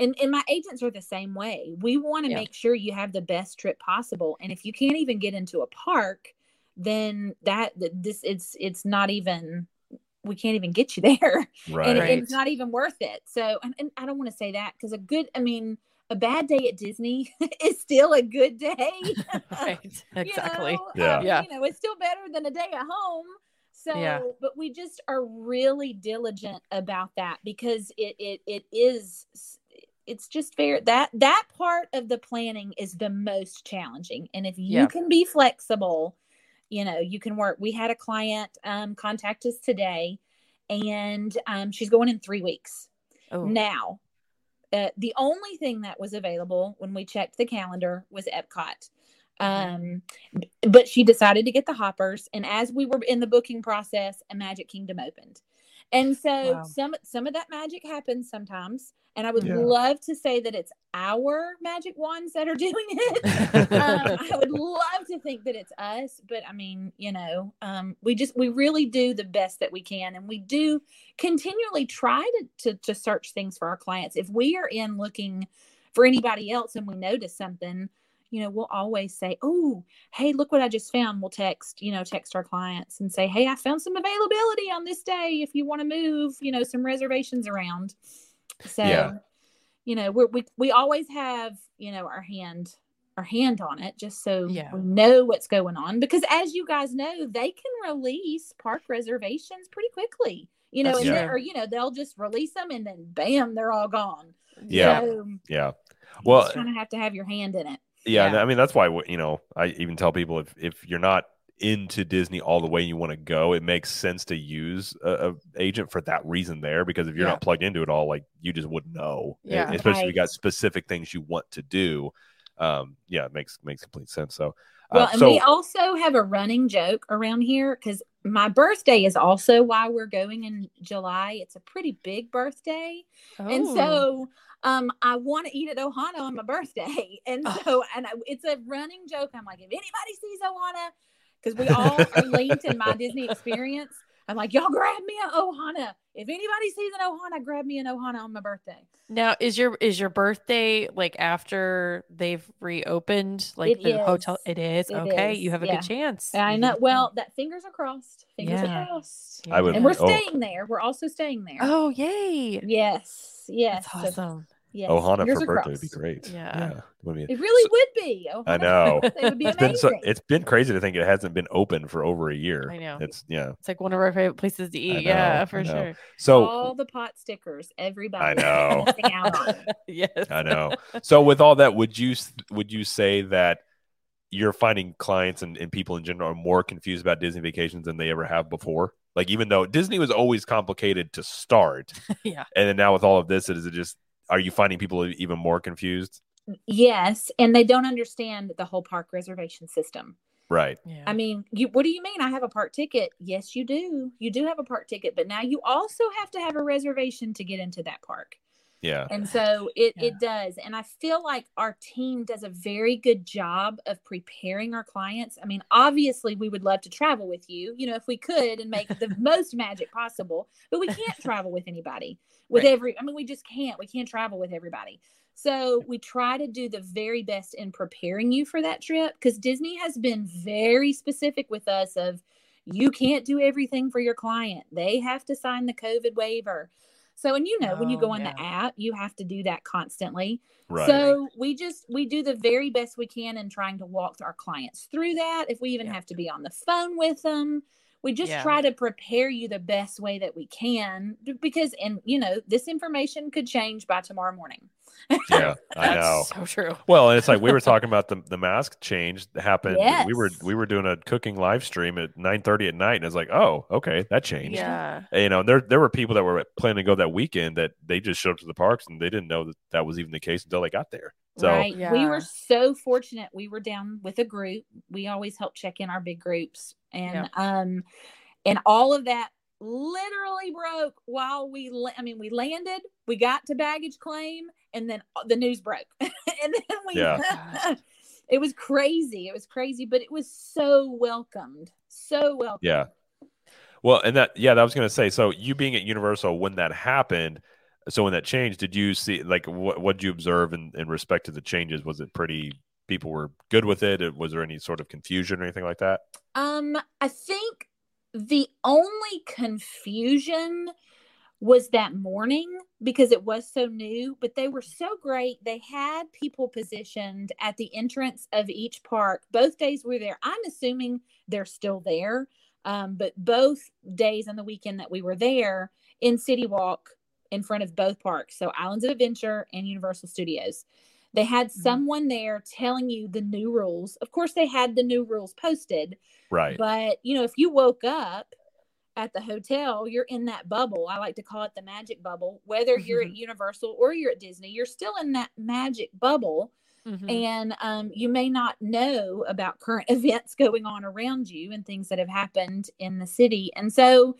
And, and my agents are the same way. We want to Yeah. make sure you have the best trip possible. And if you can't even get into a park, then that this it's it's not even we can't even get you there right. and Right. it's not even worth it. So, and, and I don't want to say that because a good, I mean, a bad day at Disney is still a good day. right, exactly. know, Yeah. um, Yeah. You know, it's still better than a day at home. So, Yeah. but we just are really diligent about that because it it it is it's just fair that that part of the planning is the most challenging. And if you Yeah. can be flexible, you know, you can work. We had a client um, contact us today, and um, she's going in three weeks. Oh, Now, uh, the only thing that was available when we checked the calendar was Epcot. Um, but she decided to get the hoppers, and as we were in the booking process, a Magic Kingdom opened, and so Wow. some some of that magic happens sometimes. And I would Yeah. love to say that it's our magic wands that are doing it. um, I would love to think that it's us, but I mean, you know, um, we just we really do the best that we can, and we do continually try to, to to search things for our clients. If we are in looking for anybody else and we notice something, you know, we'll always say, "Oh, hey, look what I just found." We'll text, you know, text our clients and say, "Hey, I found some availability on this day. If you want to move, you know, some reservations around." So, Yeah. you know, we're, we we always have, you know, our hand our hand on it just so Yeah. we know what's going on because as you guys know they can release park reservations pretty quickly you know That's and they, true. or you know they'll just release them and then bam they're all gone Yeah. so yeah. Well you kind of have to have your hand in it Yeah, Yeah. I mean that's why you know I even tell people if if you're not into Disney all the way you want to go, it makes sense to use a, a agent for that reason there because if you're Yeah. not plugged into it all, like you just wouldn't know. Yeah. especially if you got specific things you want to do. Um, yeah, it makes makes complete sense. So, uh, well and so we also have a running joke around here because my birthday is also why we're going in July. It's a pretty big birthday. And Oh. so um I want to eat at Ohana on my birthday. And Oh. so and I, it's a running joke. I'm like, if anybody sees Ohana, because we all are linked in my Disney experience. I'm like, y'all grab me an Ohana. If anybody sees an Ohana, grab me an Ohana on my birthday. Now is your is your birthday like after they've reopened like It the hotel? It is It okay. is, You have a yeah. good chance. I know. Mm-hmm. Well, that fingers are crossed. Fingers Yeah. are crossed. I would- And we're Oh. staying there. We're also staying there. Oh yay! Yes. Yes. That's So, awesome. Yes. Ohana Fingers for are birthday would be great. Yeah. Would be- It really So- would be. Ohana I know. It would be It's been so, amazing. it's been crazy to think it hasn't been open for over a year. I know. It's yeah. It's like one of our favorite places to eat. know, yeah, for sure. So all the pot stickers, everybody. I know. is missing out on. yes. I know. So with all that, would you would you say that you're finding clients and, and people in general are more confused about Disney vacations than they ever have before? Like even though Disney was always complicated to start, Yeah. and then now with all of this, is it just are you finding people even more confused? Yes, and they don't understand the whole park reservation system. Right. Yeah. I mean, you what do you mean I have a park ticket? Yes, you do. You do have a park ticket, but now you also have to have a reservation to get into that park. Yeah. And so it Yeah. it does. And I feel like our team does a very good job of preparing our clients. I mean, obviously we would love to travel with you, you know, if we could and make the most magic possible, but we can't travel with anybody. With Right. every I mean, we just can't. We can't travel with everybody. So we try to do the very best in preparing you for that trip because Disney has been very specific with us of you can't do everything for your client. They have to sign the COVID waiver. So, and you know, when you Oh, go on yeah. the app, you have to do that constantly. Right. So we just we do the very best we can in trying to walk our clients through that. If we even Yeah. have to be on the phone with them, we just Yeah. try to prepare you the best way that we can because and you know, this information could change by tomorrow morning. Yeah, I know. That's so true. Well, and it's like we were talking about the the mask change that happened. We were we were doing a cooking live stream at nine thirty at night, and it's like, oh, okay, that changed. Yeah. And, you know, there there were people that were planning to go that weekend that they just showed up to the parks and they didn't know that that was even the case until they got there. So right. We were so fortunate. We were down with a group. We always help check in our big groups. And um and all of that literally broke while we la- I mean we landed, we got to baggage claim and then the news broke. and then we Yeah. It was crazy. It was crazy, but it was so welcomed. So welcomed. yeah. Well, and that yeah, that was gonna say. So you being at Universal when that happened, so when that changed, did you see like what what did you observe in, in respect to the changes? Was it pretty people were good with it? Was there any sort of confusion or anything like that? Um, I think the only confusion was that morning because it was so new, but they were so great. They had people positioned at the entrance of each park. Both days we were there. I'm assuming they're still there. Um, but both days on the weekend that we were there in City Walk in front of both parks, so Islands of Adventure and Universal Studios. They had someone there telling you the new rules. Of course, they had the new rules posted, Right. but you know, if you woke up at the hotel, you're in that bubble. I like to call it the magic bubble. Whether you're at Universal or you're at Disney, you're still in that magic bubble. Mhm. And um, you may not know about current events going on around you and things that have happened in the city. And so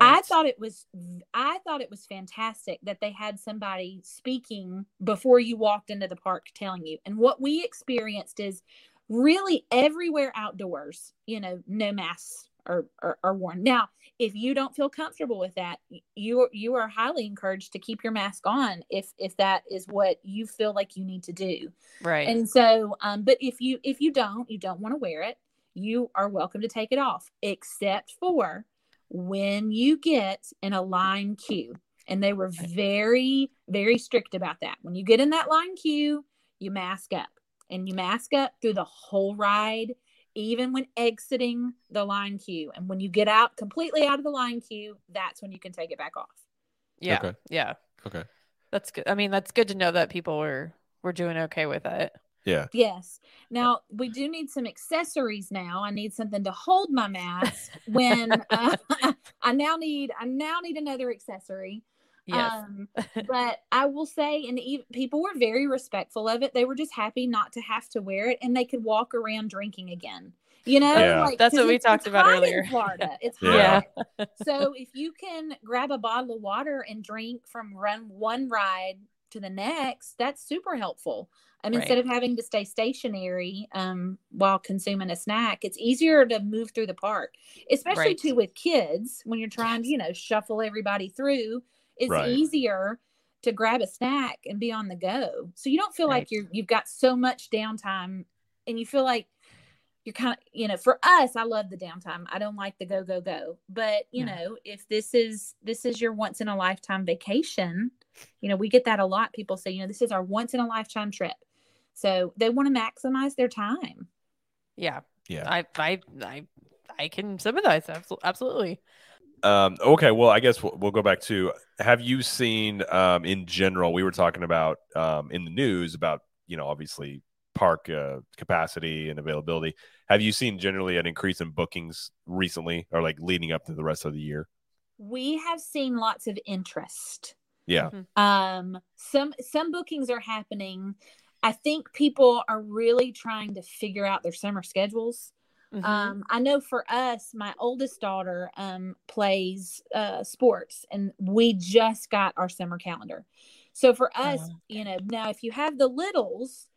I thought it was I thought it was fantastic that they had somebody speaking before you walked into the park telling you. And what we experienced is really everywhere outdoors, you know, no masks are, are, are worn. Now, if you don't feel comfortable with that, you you are highly encouraged to keep your mask on if if that is what you feel like you need to do. right. And so, um, but if you if you don't, you don't want to wear it, you are welcome to take it off, except for when you get in a line queue. And they were very, very strict about that. When you get in that line queue, you mask up and you mask up through the whole ride, even when exiting the line queue. And when you get out completely out of the line queue, that's when you can take it back off. yeah. Okay. Yeah. Okay. That's good. I mean, that's good to know that people were were doing okay with it. Yeah. Yes. Now we do need some accessories. Now I need something to hold my mask when uh, I now need I now need another accessory. Yes. Um, but I will say, and ev people were very respectful of it. They were just happy not to have to wear it, and they could walk around drinking again. You know, Yeah. like That's 'cause what we talked about hot in earlier. Florida, it's Yeah. hot. so if you can grab a bottle of water and drink from run one ride to the next, that's super helpful. Um, Right. instead of having to stay stationary um, while consuming a snack, it's easier to move through the park, especially Right. too with kids when you're trying to, you know, shuffle everybody through. It's Right. easier to grab a snack and be on the go, so you don't feel like you're you've got so much downtime, and you feel like you're kind of you know for us i love the downtime i don't like the go go go but you Yeah. know if this is this is your once in a lifetime vacation you know we get that a lot people say you know this is our once in a lifetime trip so they want to maximize their time Yeah. Yeah. I I I I can sympathize. Absolutely. Um, okay, well, I guess we'll, we'll go back to have you seen um, in general? We were talking about um, in the news about you know obviously park uh, capacity and availability. Have you seen generally an increase in bookings recently, or like leading up to the rest of the year? we have seen lots of interest Yeah, um some some bookings are happening i think people are really trying to figure out their summer schedules Mhm. Um, I know for us, my oldest daughter um, plays uh, sports, and we just got our summer calendar. So for us, Oh, you know, now if you have the littles,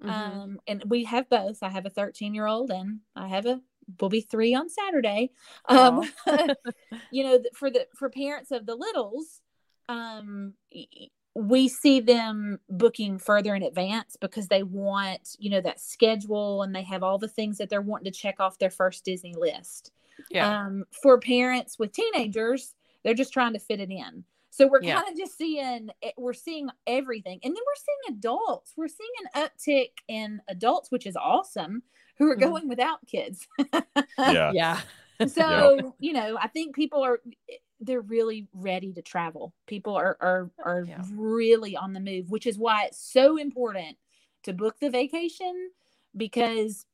Mhm. um, and we have both. I have a 13 year old, and I have a will be three on Saturday. Um, you know, for the for parents of the littles, um, y- y- we see them booking further in advance because they want, you know, that schedule and they have all the things that they're wanting to check off their first Disney list. yeah. Um, for parents with teenagers, they're just trying to fit it in. So we're Yeah. kind of just seeing we're seeing everything, and then we're seeing adults. We're seeing an uptick in adults, which is awesome, who are Mhm. going without kids. yeah, yeah. so you know i think people are they're really ready to travel people are are are Yeah. really on the move which is why it's so important to book the vacation because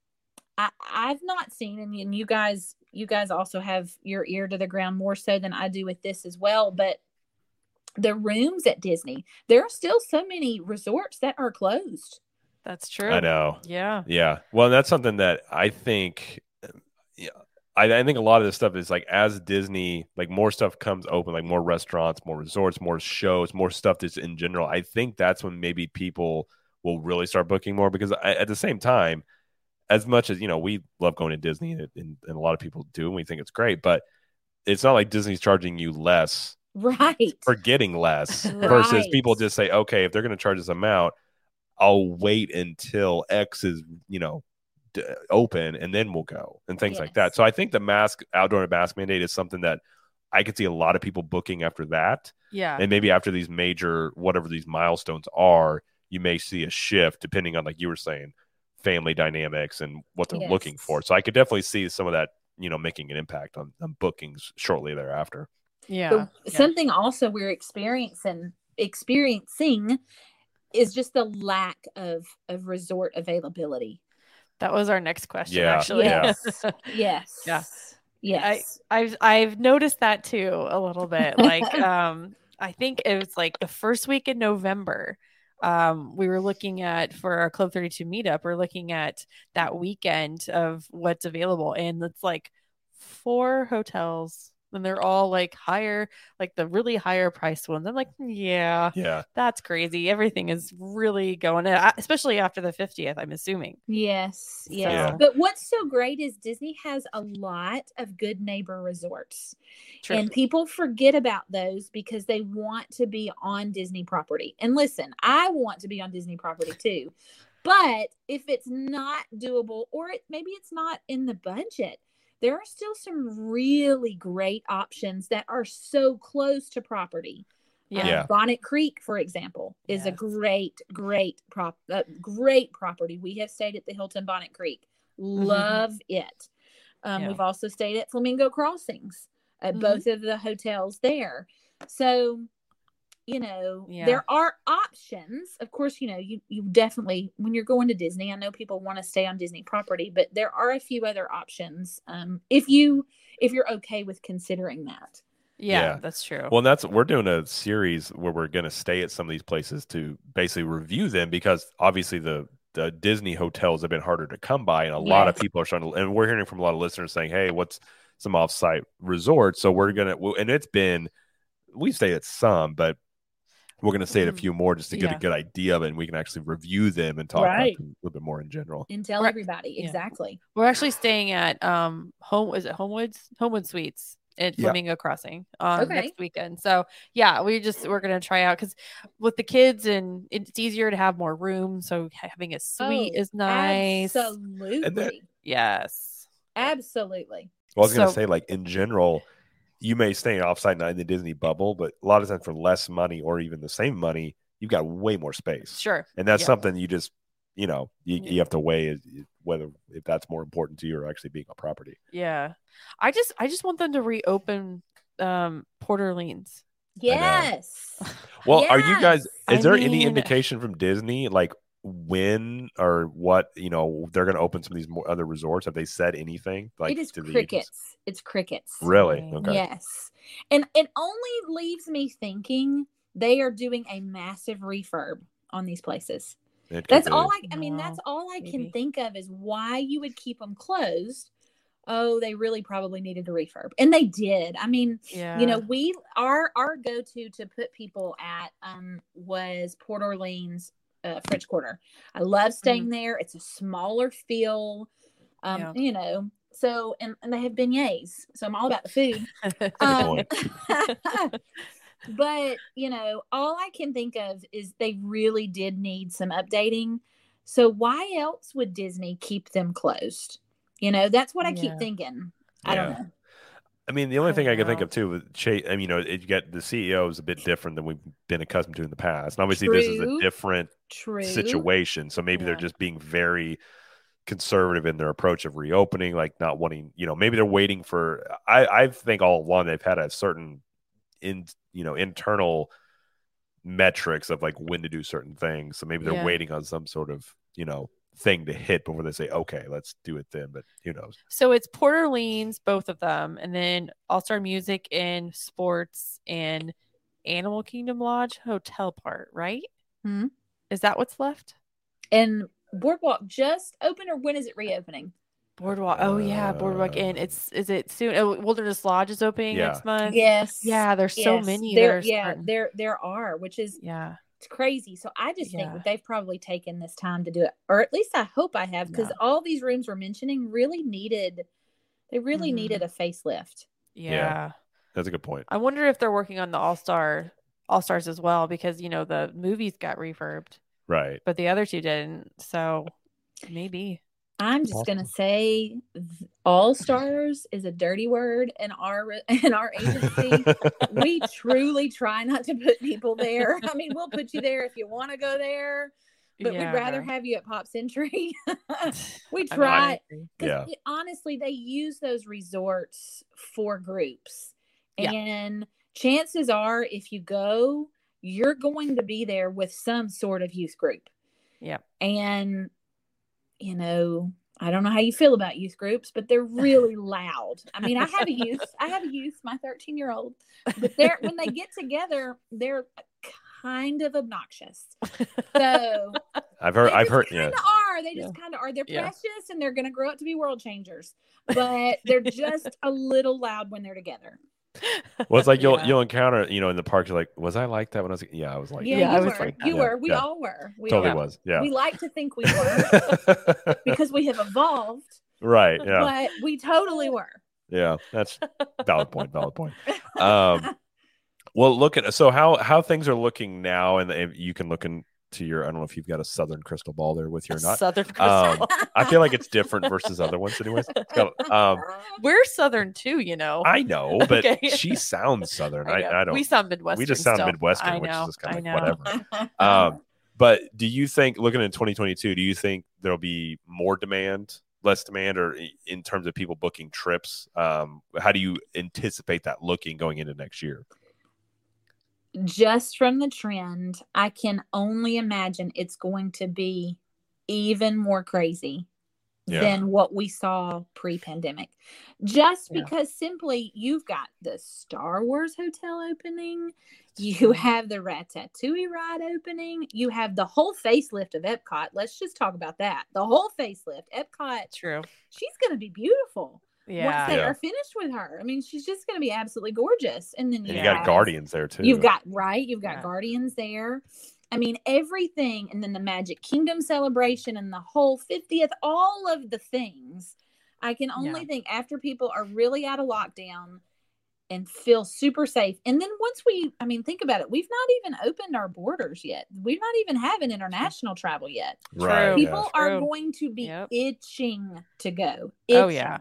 i i've not seen and, and you guys you guys also have your ear to the ground more so than i do with this as well but the rooms at disney there are still so many resorts that are closed That's true. I know. Yeah. Yeah. Well, that's something that I think. I, I think a lot of this stuff is like as Disney, like more stuff comes open, like more restaurants, more resorts, more shows, more stuff just in general. I think that's when maybe people will really start booking more because I, at the same time, as much as you know, we love going to Disney and, and, and a lot of people do, and we think it's great, but it's not like Disney's charging you less right for getting less versus people just say, okay, if they're going to charge this amount, I'll wait until X is, you know, open and then we'll go and things like that. So I think the mask outdoor mask mandate is something that I could see a lot of people booking after that. Yeah. And maybe after these major, whatever these milestones are, you may see a shift depending on, like you were saying, family dynamics and what they're looking for. So I could definitely see some of that, you know, making an impact on, on bookings shortly thereafter. yeah. But yeah. something also we're experiencing experiencing is just the lack of of resort availability. That was our next question. Yeah, Actually. Yes. yes. Yeah. Yes. I've I've noticed that too a little bit. Like um I think it was like the first week in November. Um, we were looking at for our Club 32 meetup, we're looking at that weekend of what's available, and it's like four hotels, and they're all like higher, like the really higher priced ones. I'm like, yeah, Yeah. that's crazy. Everything is really going, uh, especially after the 50th. I'm assuming. Yes, yes. Yeah. But what's so great is Disney has a lot of good neighbor resorts. True. And people forget about those because they want to be on Disney property. And listen, I want to be on Disney property too. But if it's not doable or it, maybe it's not in the budget, there are still some really great options that are so close to property. yeah. Um, Yeah. Bonnet Creek, for example, is a great, great prop, uh, great property. We have stayed at the Hilton Bonnet Creek. Love it. Um, Yeah. We've also stayed at Flamingo Crossings at Mhm. both of the hotels there. So, you know, Yeah. there are options. Of course, you know, you you definitely when you're going to Disney, I know people want to stay on Disney property, but there are a few other options. Um, if you if you're okay with considering that. yeah, Yeah. that's true. Well, and that's we're doing a series where we're going to stay at some of these places to basically review them because obviously the the Disney hotels have been harder to come by, and a lot of people are trying to. And we're hearing from a lot of listeners saying, "Hey, what's some offsite resorts?" So we're gonna, and it's been we stayed at some, but we're gonna stay at a Mhm. few more just to get Yeah. a good idea of it, and we can actually review them and talk Right. about them a little bit more in general. And tell Right. everybody Yeah. exactly. We're actually staying at um home is it Homewoods? Homewood Suites at Yeah. Flamingo Crossing um Okay. next weekend. So yeah, we just we're gonna try out because with the kids and it's easier to have more room. So having a suite Oh, is nice. Absolutely. Yes. Absolutely. Well, I was gonna say, like in general, you may stay offsite not in the Disney bubble, but a lot of times for less money or even the same money, you've got way more space. Sure. and that's Yeah. something you just you know you, Yeah. you have to weigh whether if that's more important to you or actually being a property Yeah. I just I just want them to reopen um Port Orleans. Yes. well are you guys is I there any indication from disney like when or what you know they're going to open some of these more other resorts have they said anything like it is to crickets. agents? It's crickets. really okay Yes. And it only leaves me thinking they are doing a massive refurb on these places. That's be. all I I mean No, that's all I can think of is why you would keep them closed. Oh, they really probably needed a refurb. And they did. I mean, Yeah. you know, we our our go-to to put people at um was Port Orleans uh, French Quarter. I love staying there. It's a smaller feel. Um, Yeah. you know, so and, and they have beignets. So I'm all about the food. Um, but you know, all I can think of is they really did need some updating. So why else would Disney keep them closed? You know, that's what I keep thinking. I don't know. I mean, the only I thing I can think of too with Chapek, I mean, you know, it, you get the CEO is a bit different than we've been accustomed to in the past. And obviously, this is a different True. situation. So maybe they're just being very conservative in their approach of reopening, like not wanting, you know, maybe they're waiting for. I I think all along they've had a certain in you know internal metrics of like when to do certain things. So maybe they're Yeah. waiting on some sort of you know thing to hit before they say, okay, let's do it then. But who knows? So it's Port Orleans, both of them, and then All Star Music and Sports and Animal Kingdom Lodge Hotel Part, right? Hmm. Is that what's left? And Boardwalk just opened, or when is it reopening? Boardwalk. Oh yeah, Boardwalk Inn. Uh, It's is it soon? Oh, Wilderness Lodge is opening Yeah. next month. Yes. Yeah, there's so many. There, There's yeah, starting- there there are, which is yeah. It's crazy. So I just think Yeah. that they've probably taken this time to do it, or at least I hope I have, because Yeah. all these rooms we're mentioning really needed, they really Mhm. needed a facelift. yeah, That's a good point. I wonder if they're working on the All Star All Stars as well because you know the movies got refurbed, Right. but the other two didn't. So maybe. I'm just Awesome. gonna say, all stars is a dirty word in our in our agency. we truly try not to put people there. I mean, we'll put you there if you want to go there, but we'd rather have you at Pop Century. we I know, I try. Because Yeah. honestly, they use those resorts for groups. Yeah. And chances are, if you go, you're going to be there with some sort of youth group. Yeah. And, you know, I don't know how you feel about youth groups, but they're really loud. I mean, I have a youth, I have a youth, my 13 year old, but they're, when they get together, they're kind of obnoxious. So I've heard. I've heard. Yeah. are. They just kind of are. They're Yeah. precious and they're going to grow up to be world changers, but they're just a little loud when they're together. Well, it's like you'll Yeah. you'll encounter you know in the park. You're like, was I like that when I was? Yeah, I was like, Yeah, that. Yeah, I you was were. like you were. We all were. We totally all, was. Yeah. We like to think we were because we have evolved, right. Yeah. but we totally were. Yeah. That's valid point. Valid point. Um, well, look at so how how things are looking now, and you can look into your. I don't know if you've got a southern crystal ball there with you or not. Southern Um, Crystal. I feel like it's different versus other ones, anyways. It's got- um, We're Southern too, you know. I know, but Okay. she sounds southern. I, know. I, don't. We sound Midwestern. we just sound still. Midwestern, which is just kind of like whatever. Um, but do you think, looking at 2022, do you think there'll be more demand, less demand, or in terms of people booking trips? Um, how do you anticipate that looking going into next year? Just from the trend, I can only imagine it's going to be even more crazy Yeah. than what we saw pre-pandemic. Just Yeah. because simply you've got the Star Wars hotel opening, you have the Ratatouille ride opening, you have the whole facelift of Epcot. Let's just talk about that. The whole facelift, Epcot, True. she's going to be beautiful Yeah. once they Yeah. are finished with her. I mean, she's just going to be absolutely gorgeous. And then And you you got have- Guardians there too. You've got right. You've got Yeah. Guardians there. I mean, everything, and then the Magic Kingdom celebration and the whole 50th, all of the things. I can only Yeah. think after people are really out of lockdown and feel super safe. And then once we, I mean, think about it, we've not even opened our borders yet. We're not even having international travel yet. right. True. People yeah. are True. going to be Yep. itching to go. Oh, yeah.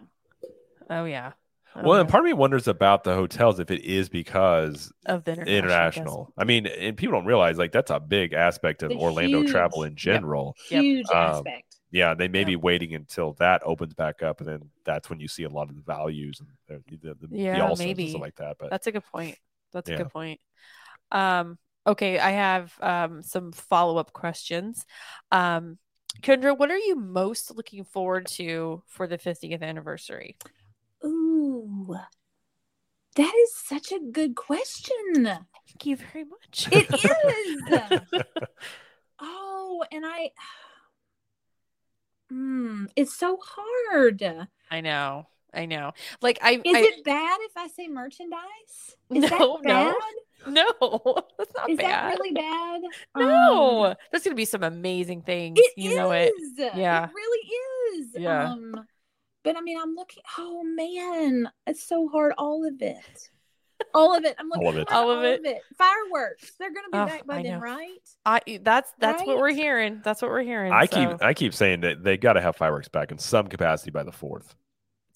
Itching. Oh yeah. Oh, Well, and part of me wonders about the hotels if it is because of the international. international. I mean, and people don't realize like that's a big aspect of The Orlando travel in general. Yep. Huge Um, aspect. Yeah, they may Yeah. be waiting until that opens back up, and then that's when you see a lot of the values and the, the, the, the Yeah, all-stars and maybe. stuff like that. But That's a good point. That's Yeah. a good point. Um, okay, I have um, some follow up questions. Um, Kendra, what are you most looking forward to for the 50th anniversary? That is such a good question. Thank you very much. It is. oh, and I, mm, it's so hard. I know. I know. Like I, I it bad if I say merchandise? Is No, that no. bad? no, that's not Is bad. that really bad? no, Um, there's gonna be some amazing things. it you know it. is. Yeah. It really is. Yeah. Um, but I mean, I'm looking. Oh man, it's so hard. All of it. All of it. I'm looking All of it. forward to All of it. Fireworks. They're gonna be Oh, back by I then, know. right? I that's that's what we're hearing. That's what we're hearing. I so- keep I keep saying that they got to have fireworks back in some capacity by the fourth.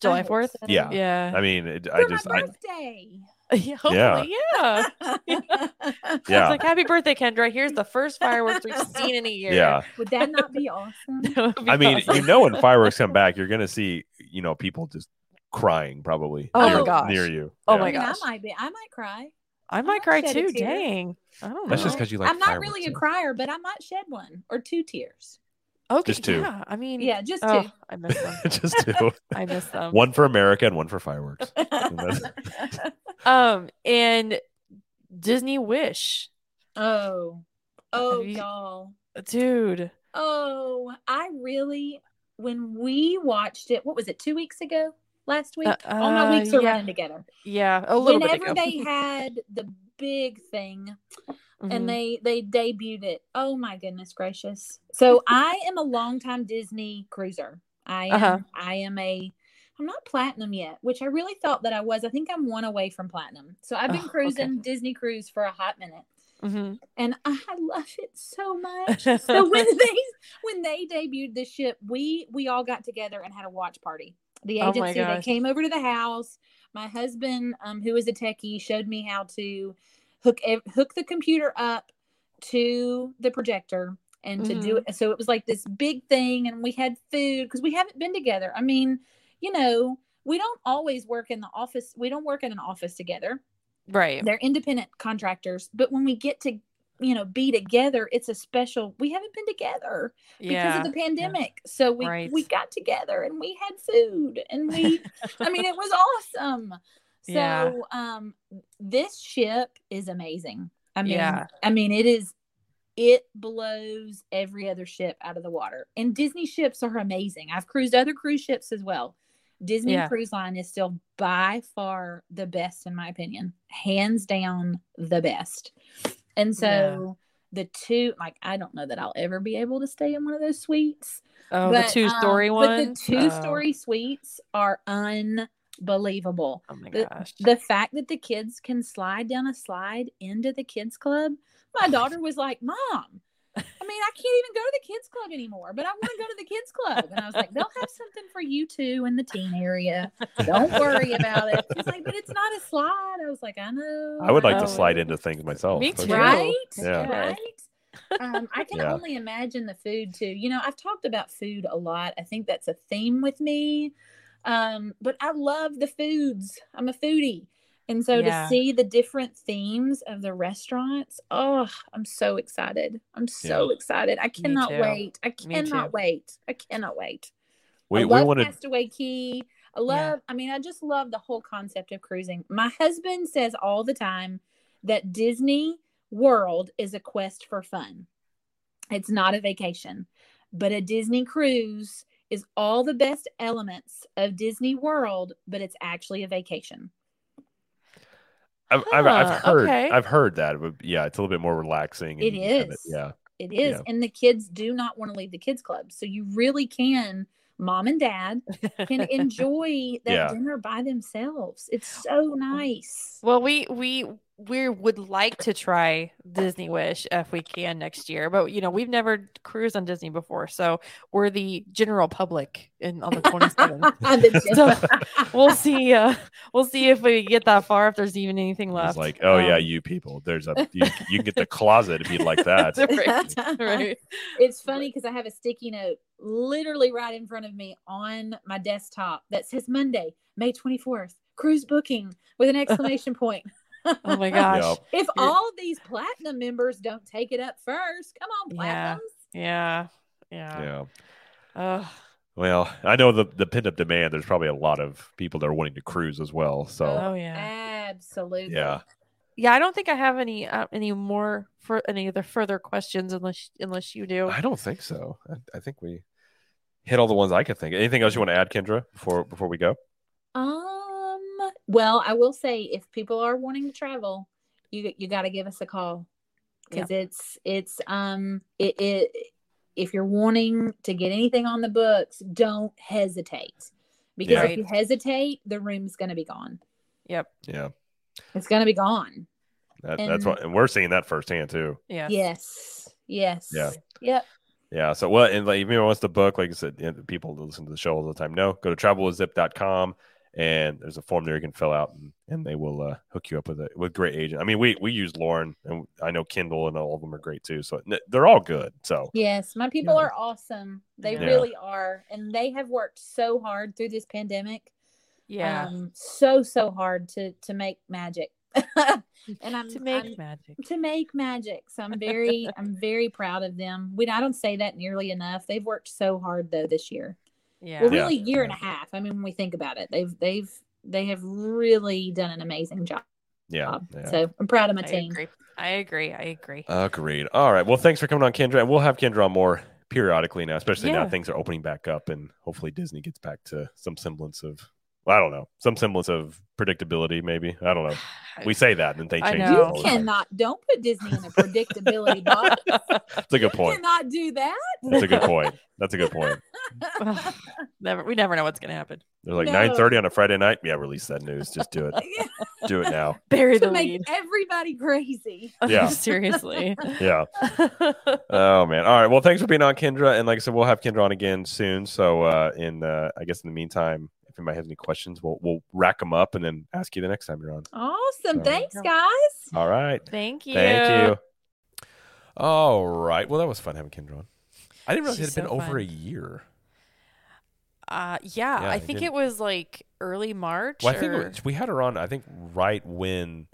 July Fourth. so. Yeah. Yeah. I mean, it, I just my I, birthday. yeah. Hopefully, yeah. It's yeah like happy birthday, Kendra. Here's the first fireworks we've seen in a year. yeah. Would that not be awesome? Be I mean, awesome. you know, when fireworks come back, you're gonna see you know people just crying probably Oh near, my gosh. near you. Oh Yeah. my I mean. I might be. I might cry. I might might cry too. Dang. I don't know. That's just because you like. I'm not really a yeah. crier, but I might shed one or two tears. Okay. just two. Yeah. I mean, Yeah, just oh, two. I miss them. just two. I miss them. one for America and one for fireworks. Um, and Disney Wish, oh, oh, you- y'all. dude. Oh, I really. When we watched it, what was it? Two weeks ago, last week. Uh, All my uh, weeks are yeah. running together. Yeah, a little bit Whenever they had the big thing Mhm. and they they debuted it. Oh my goodness gracious! So I am a longtime Disney cruiser. I am. Uh-huh. I am a. I'm not platinum yet, which I really thought that I was. I think I'm one away from platinum. So I've been Oh, okay. cruising Disney cruise for a hot minute, Mhm. and I love it so much. so when they when they debuted the ship, we we all got together and had a watch party. The Oh agency they came over to the house. My husband, um, who is a techie, showed me how to hook hook the computer up to the projector and to do Mm-hmm. it. So it was like this big thing, and we had food because we haven't been together. I mean, you know, we don't always work in the office. We don't work in an office together right. they're independent contractors but when we get to you know be together it's a special we haven't been together because of the pandemic so we Right. we got together and we had food and we i mean it was awesome so Yeah. um this ship is amazing i mean Yeah. i mean it is it blows every other ship out of the water and disney ships are amazing i've cruised other cruise ships as well disney Yeah. cruise line is still by far the best in my opinion hands down the best and so the two like i don't know that i'll ever be able to stay in one of those suites Oh, but, the two story um, ones. but the two story suites are unbelievable Oh my the, gosh. the fact that the kids can slide down a slide into the kids club my daughter was like mom i mean i can't even go to the kids club anymore but i want to go to the kids club. And i was like they'll have something for you too in the teen area. Don't worry about it. She's like but it's not a slide. I was like i know. I would like Oh, to slide into things myself. Me too. right? Yeah. right? Um, i can Yeah. only imagine the food too. You know i've talked about food a lot. I think that's a theme with me um, but i love the foods i'm a foodie and so Yeah. to see the different themes of the restaurants oh i'm so excited i'm so excited i cannot wait i cannot wait i cannot wait We I we love wanted Castaway Cay. I love. I mean, I just love the whole concept of cruising. My husband says all the time that Disney World is a quest for fun. It's not a vacation, but a Disney cruise is all the best elements of Disney World, but it's actually a vacation. I've, I've, I've ah, heard okay. I've heard that. It Yeah, it's a little bit more relaxing. It and you kinda- yeah. It is. Yeah. And the kids do not want to leave the kids club. So you really can, mom and dad can enjoy that Yeah. dinner by themselves. It's so nice. Well, we we we would like to try Disney Wish if we can next year, but you know we've never cruised on Disney before, so we're the general public in on the twenty seventh. The So, we'll see. Uh, we'll see if we get that far. If there's even anything left. It's like, oh yeah, Um, you people. There's a you, you can get the closet if you'd like that. right, right. It's funny because I have a sticky note literally right in front of me on my desktop that says Monday, May 24th, cruise booking with an exclamation point. Oh my gosh. Yep. If You're- all these platinum members don't take it up first, come on, Yeah. platinums. Yeah. Yeah. Yeah. Ugh. Well, I know the the pent up demand. There's probably a lot of people that are wanting to cruise as well. So Oh yeah. Absolutely. yeah, Yeah. I don't think I have any uh, any more for any other further questions unless unless you do. I don't think so. I, I think we hit all the ones I could think. Anything else you want to add, Kendra, before before we go? Um. Well, I will say if people are wanting to travel, you you got to give us a call because it's it's um it, it if you're wanting to get anything on the books, don't hesitate because Yeah. if you hesitate, the room's going to be gone. Yep. Yeah, It's going to be gone. that, And- that's what, and we're seeing that firsthand too. Yes. Yes. Yes. Yeah. Yep. Yeah. So well, and like if anyone wants the book, like I said, people listen to the show all the time No, Go to travelwithzip.com and there's a form there you can fill out, and, and they will uh, hook you up with a with great agent. I mean, we we use Lauren, and I know Kindle, and all of them are great too. So they're all good. So Yes, my people Yeah. are awesome. They Yeah. really are, and they have worked so hard through this pandemic. Yeah. um, so so hard to to make magic and i'm to make I'm- magic. to make magic so i'm very i'm very proud of them we i don't say that nearly enough they've worked so hard though this year Yeah. well Yeah. really year and a half i mean when we think about it they've they've they have really done an amazing job yeah. yeah. so i'm proud of my I team agree. I agree. I agree. Agreed. All right. Well, thanks for coming on, Kendra. And we'll have Kendra on more periodically now, especially now things are opening back up and hopefully Disney gets back to some semblance of, well, I don't know, some semblance of predictability, maybe. I don't know. We say that and they change it. know. you the time. cannot don't put disney in a predictability box That's a good you point. cannot do that That's a good point. That's a good point. Never. We never know what's gonna happen. They're like No. nine thirty on a Friday night. Yeah, release that news. Just do it. Do it now. Bury to the make lead. everybody crazy Yeah. Seriously. Yeah. Oh man. All right. Well, thanks for being on, Kendra. And like I said, we'll have Kendra on again soon. So uh in uh I guess in the meantime, if anybody has any questions, we'll we'll rack them up and then ask you the next time you're on. awesome So- thanks guys All right. Thank you. Thank you. All right. Well, that was fun having Kendra on. I didn't realize it She's had been so over a year. Uh, yeah, Yeah, I I think didn't- it was like early March. Well, I think it or- was, we had her on. I think right when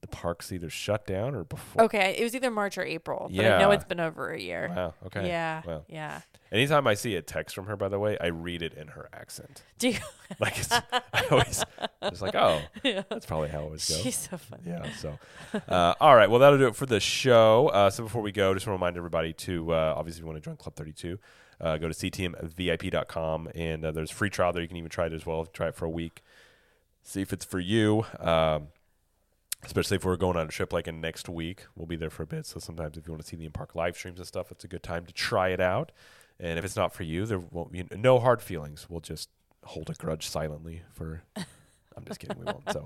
the parks either shut down or before. Okay, it was either March or April. But I know it's been over a year. Wow. Okay. Yeah. Well. Yeah. Anytime I see a text from her, by the way, I read it in her accent. Do you? Like it's, I always, it's like, oh, yeah. that's probably how it always goes. She's so funny. Yeah. So, uh, all right. Well, that'll do it for the show. Uh, so before we go, just want to remind everybody to uh, obviously if you want to join Club 32, uh, go to ctmvip.com and uh, there's free trial there. You can even try it as well. Try it for a week. See if it's for you. Um, especially if we're going on a trip like in next week, we'll be there for a bit. So sometimes if you want to see the in park live streams and stuff, it's a good time to try it out. And if it's not for you, there won't be no hard feelings. We'll just hold a grudge silently for. I'm just kidding. We won't. So,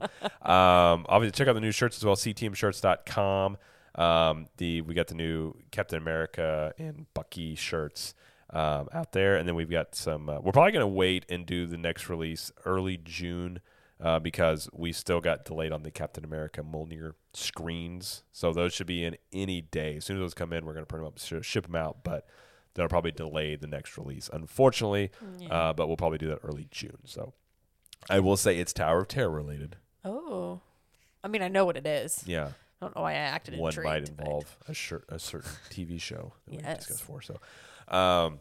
um, obviously, check out the new shirts as well. ctmshirts.com. Um, the we got the new Captain America and Bucky shirts um, out there, and then we've got some. Uh, we're probably going to wait and do the next release early June uh, because we still got delayed on the Captain America Mjolnir screens. So those should be in any day. As soon as those come in, we're going to print them up, sh- ship them out, but they'll probably delay the next release, unfortunately. Yeah. Uh, but we'll probably do that early June. So I will say it's Tower of Terror related. oh. I mean, I know what it is. Yeah, I don't know why I acted one intrigued. might but- involve a, shir- a certain TV show that we Yes. discussed for. So, um,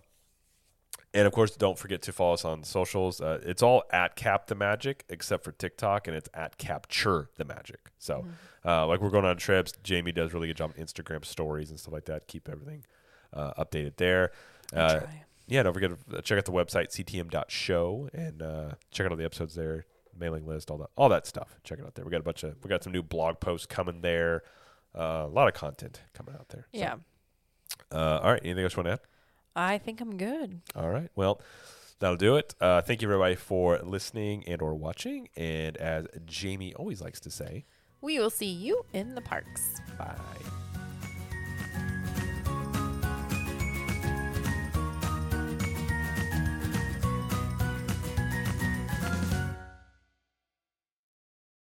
And of course, don't forget to follow us on socials. Uh, it's all at Cap the Magic, except for TikTok, and it's at Capture the Magic. So, uh, like we're going on trips. Jamie does really good job on Instagram stories and stuff like that. Keep everything uh, updated there. Uh, yeah, don't forget to check out the website ctm.show and uh, check out all the episodes there, mailing list, all that, all that stuff. Check it out there. We got a bunch of, we got some new blog posts coming there. Uh, a lot of content coming out there. So, Yeah. uh, all right. Anything else you want to add? I think I'm good. All right. Well, that'll do it. Uh, thank you everybody for listening and or watching. And as Jamie always likes to say, We will see you in the parks. bye.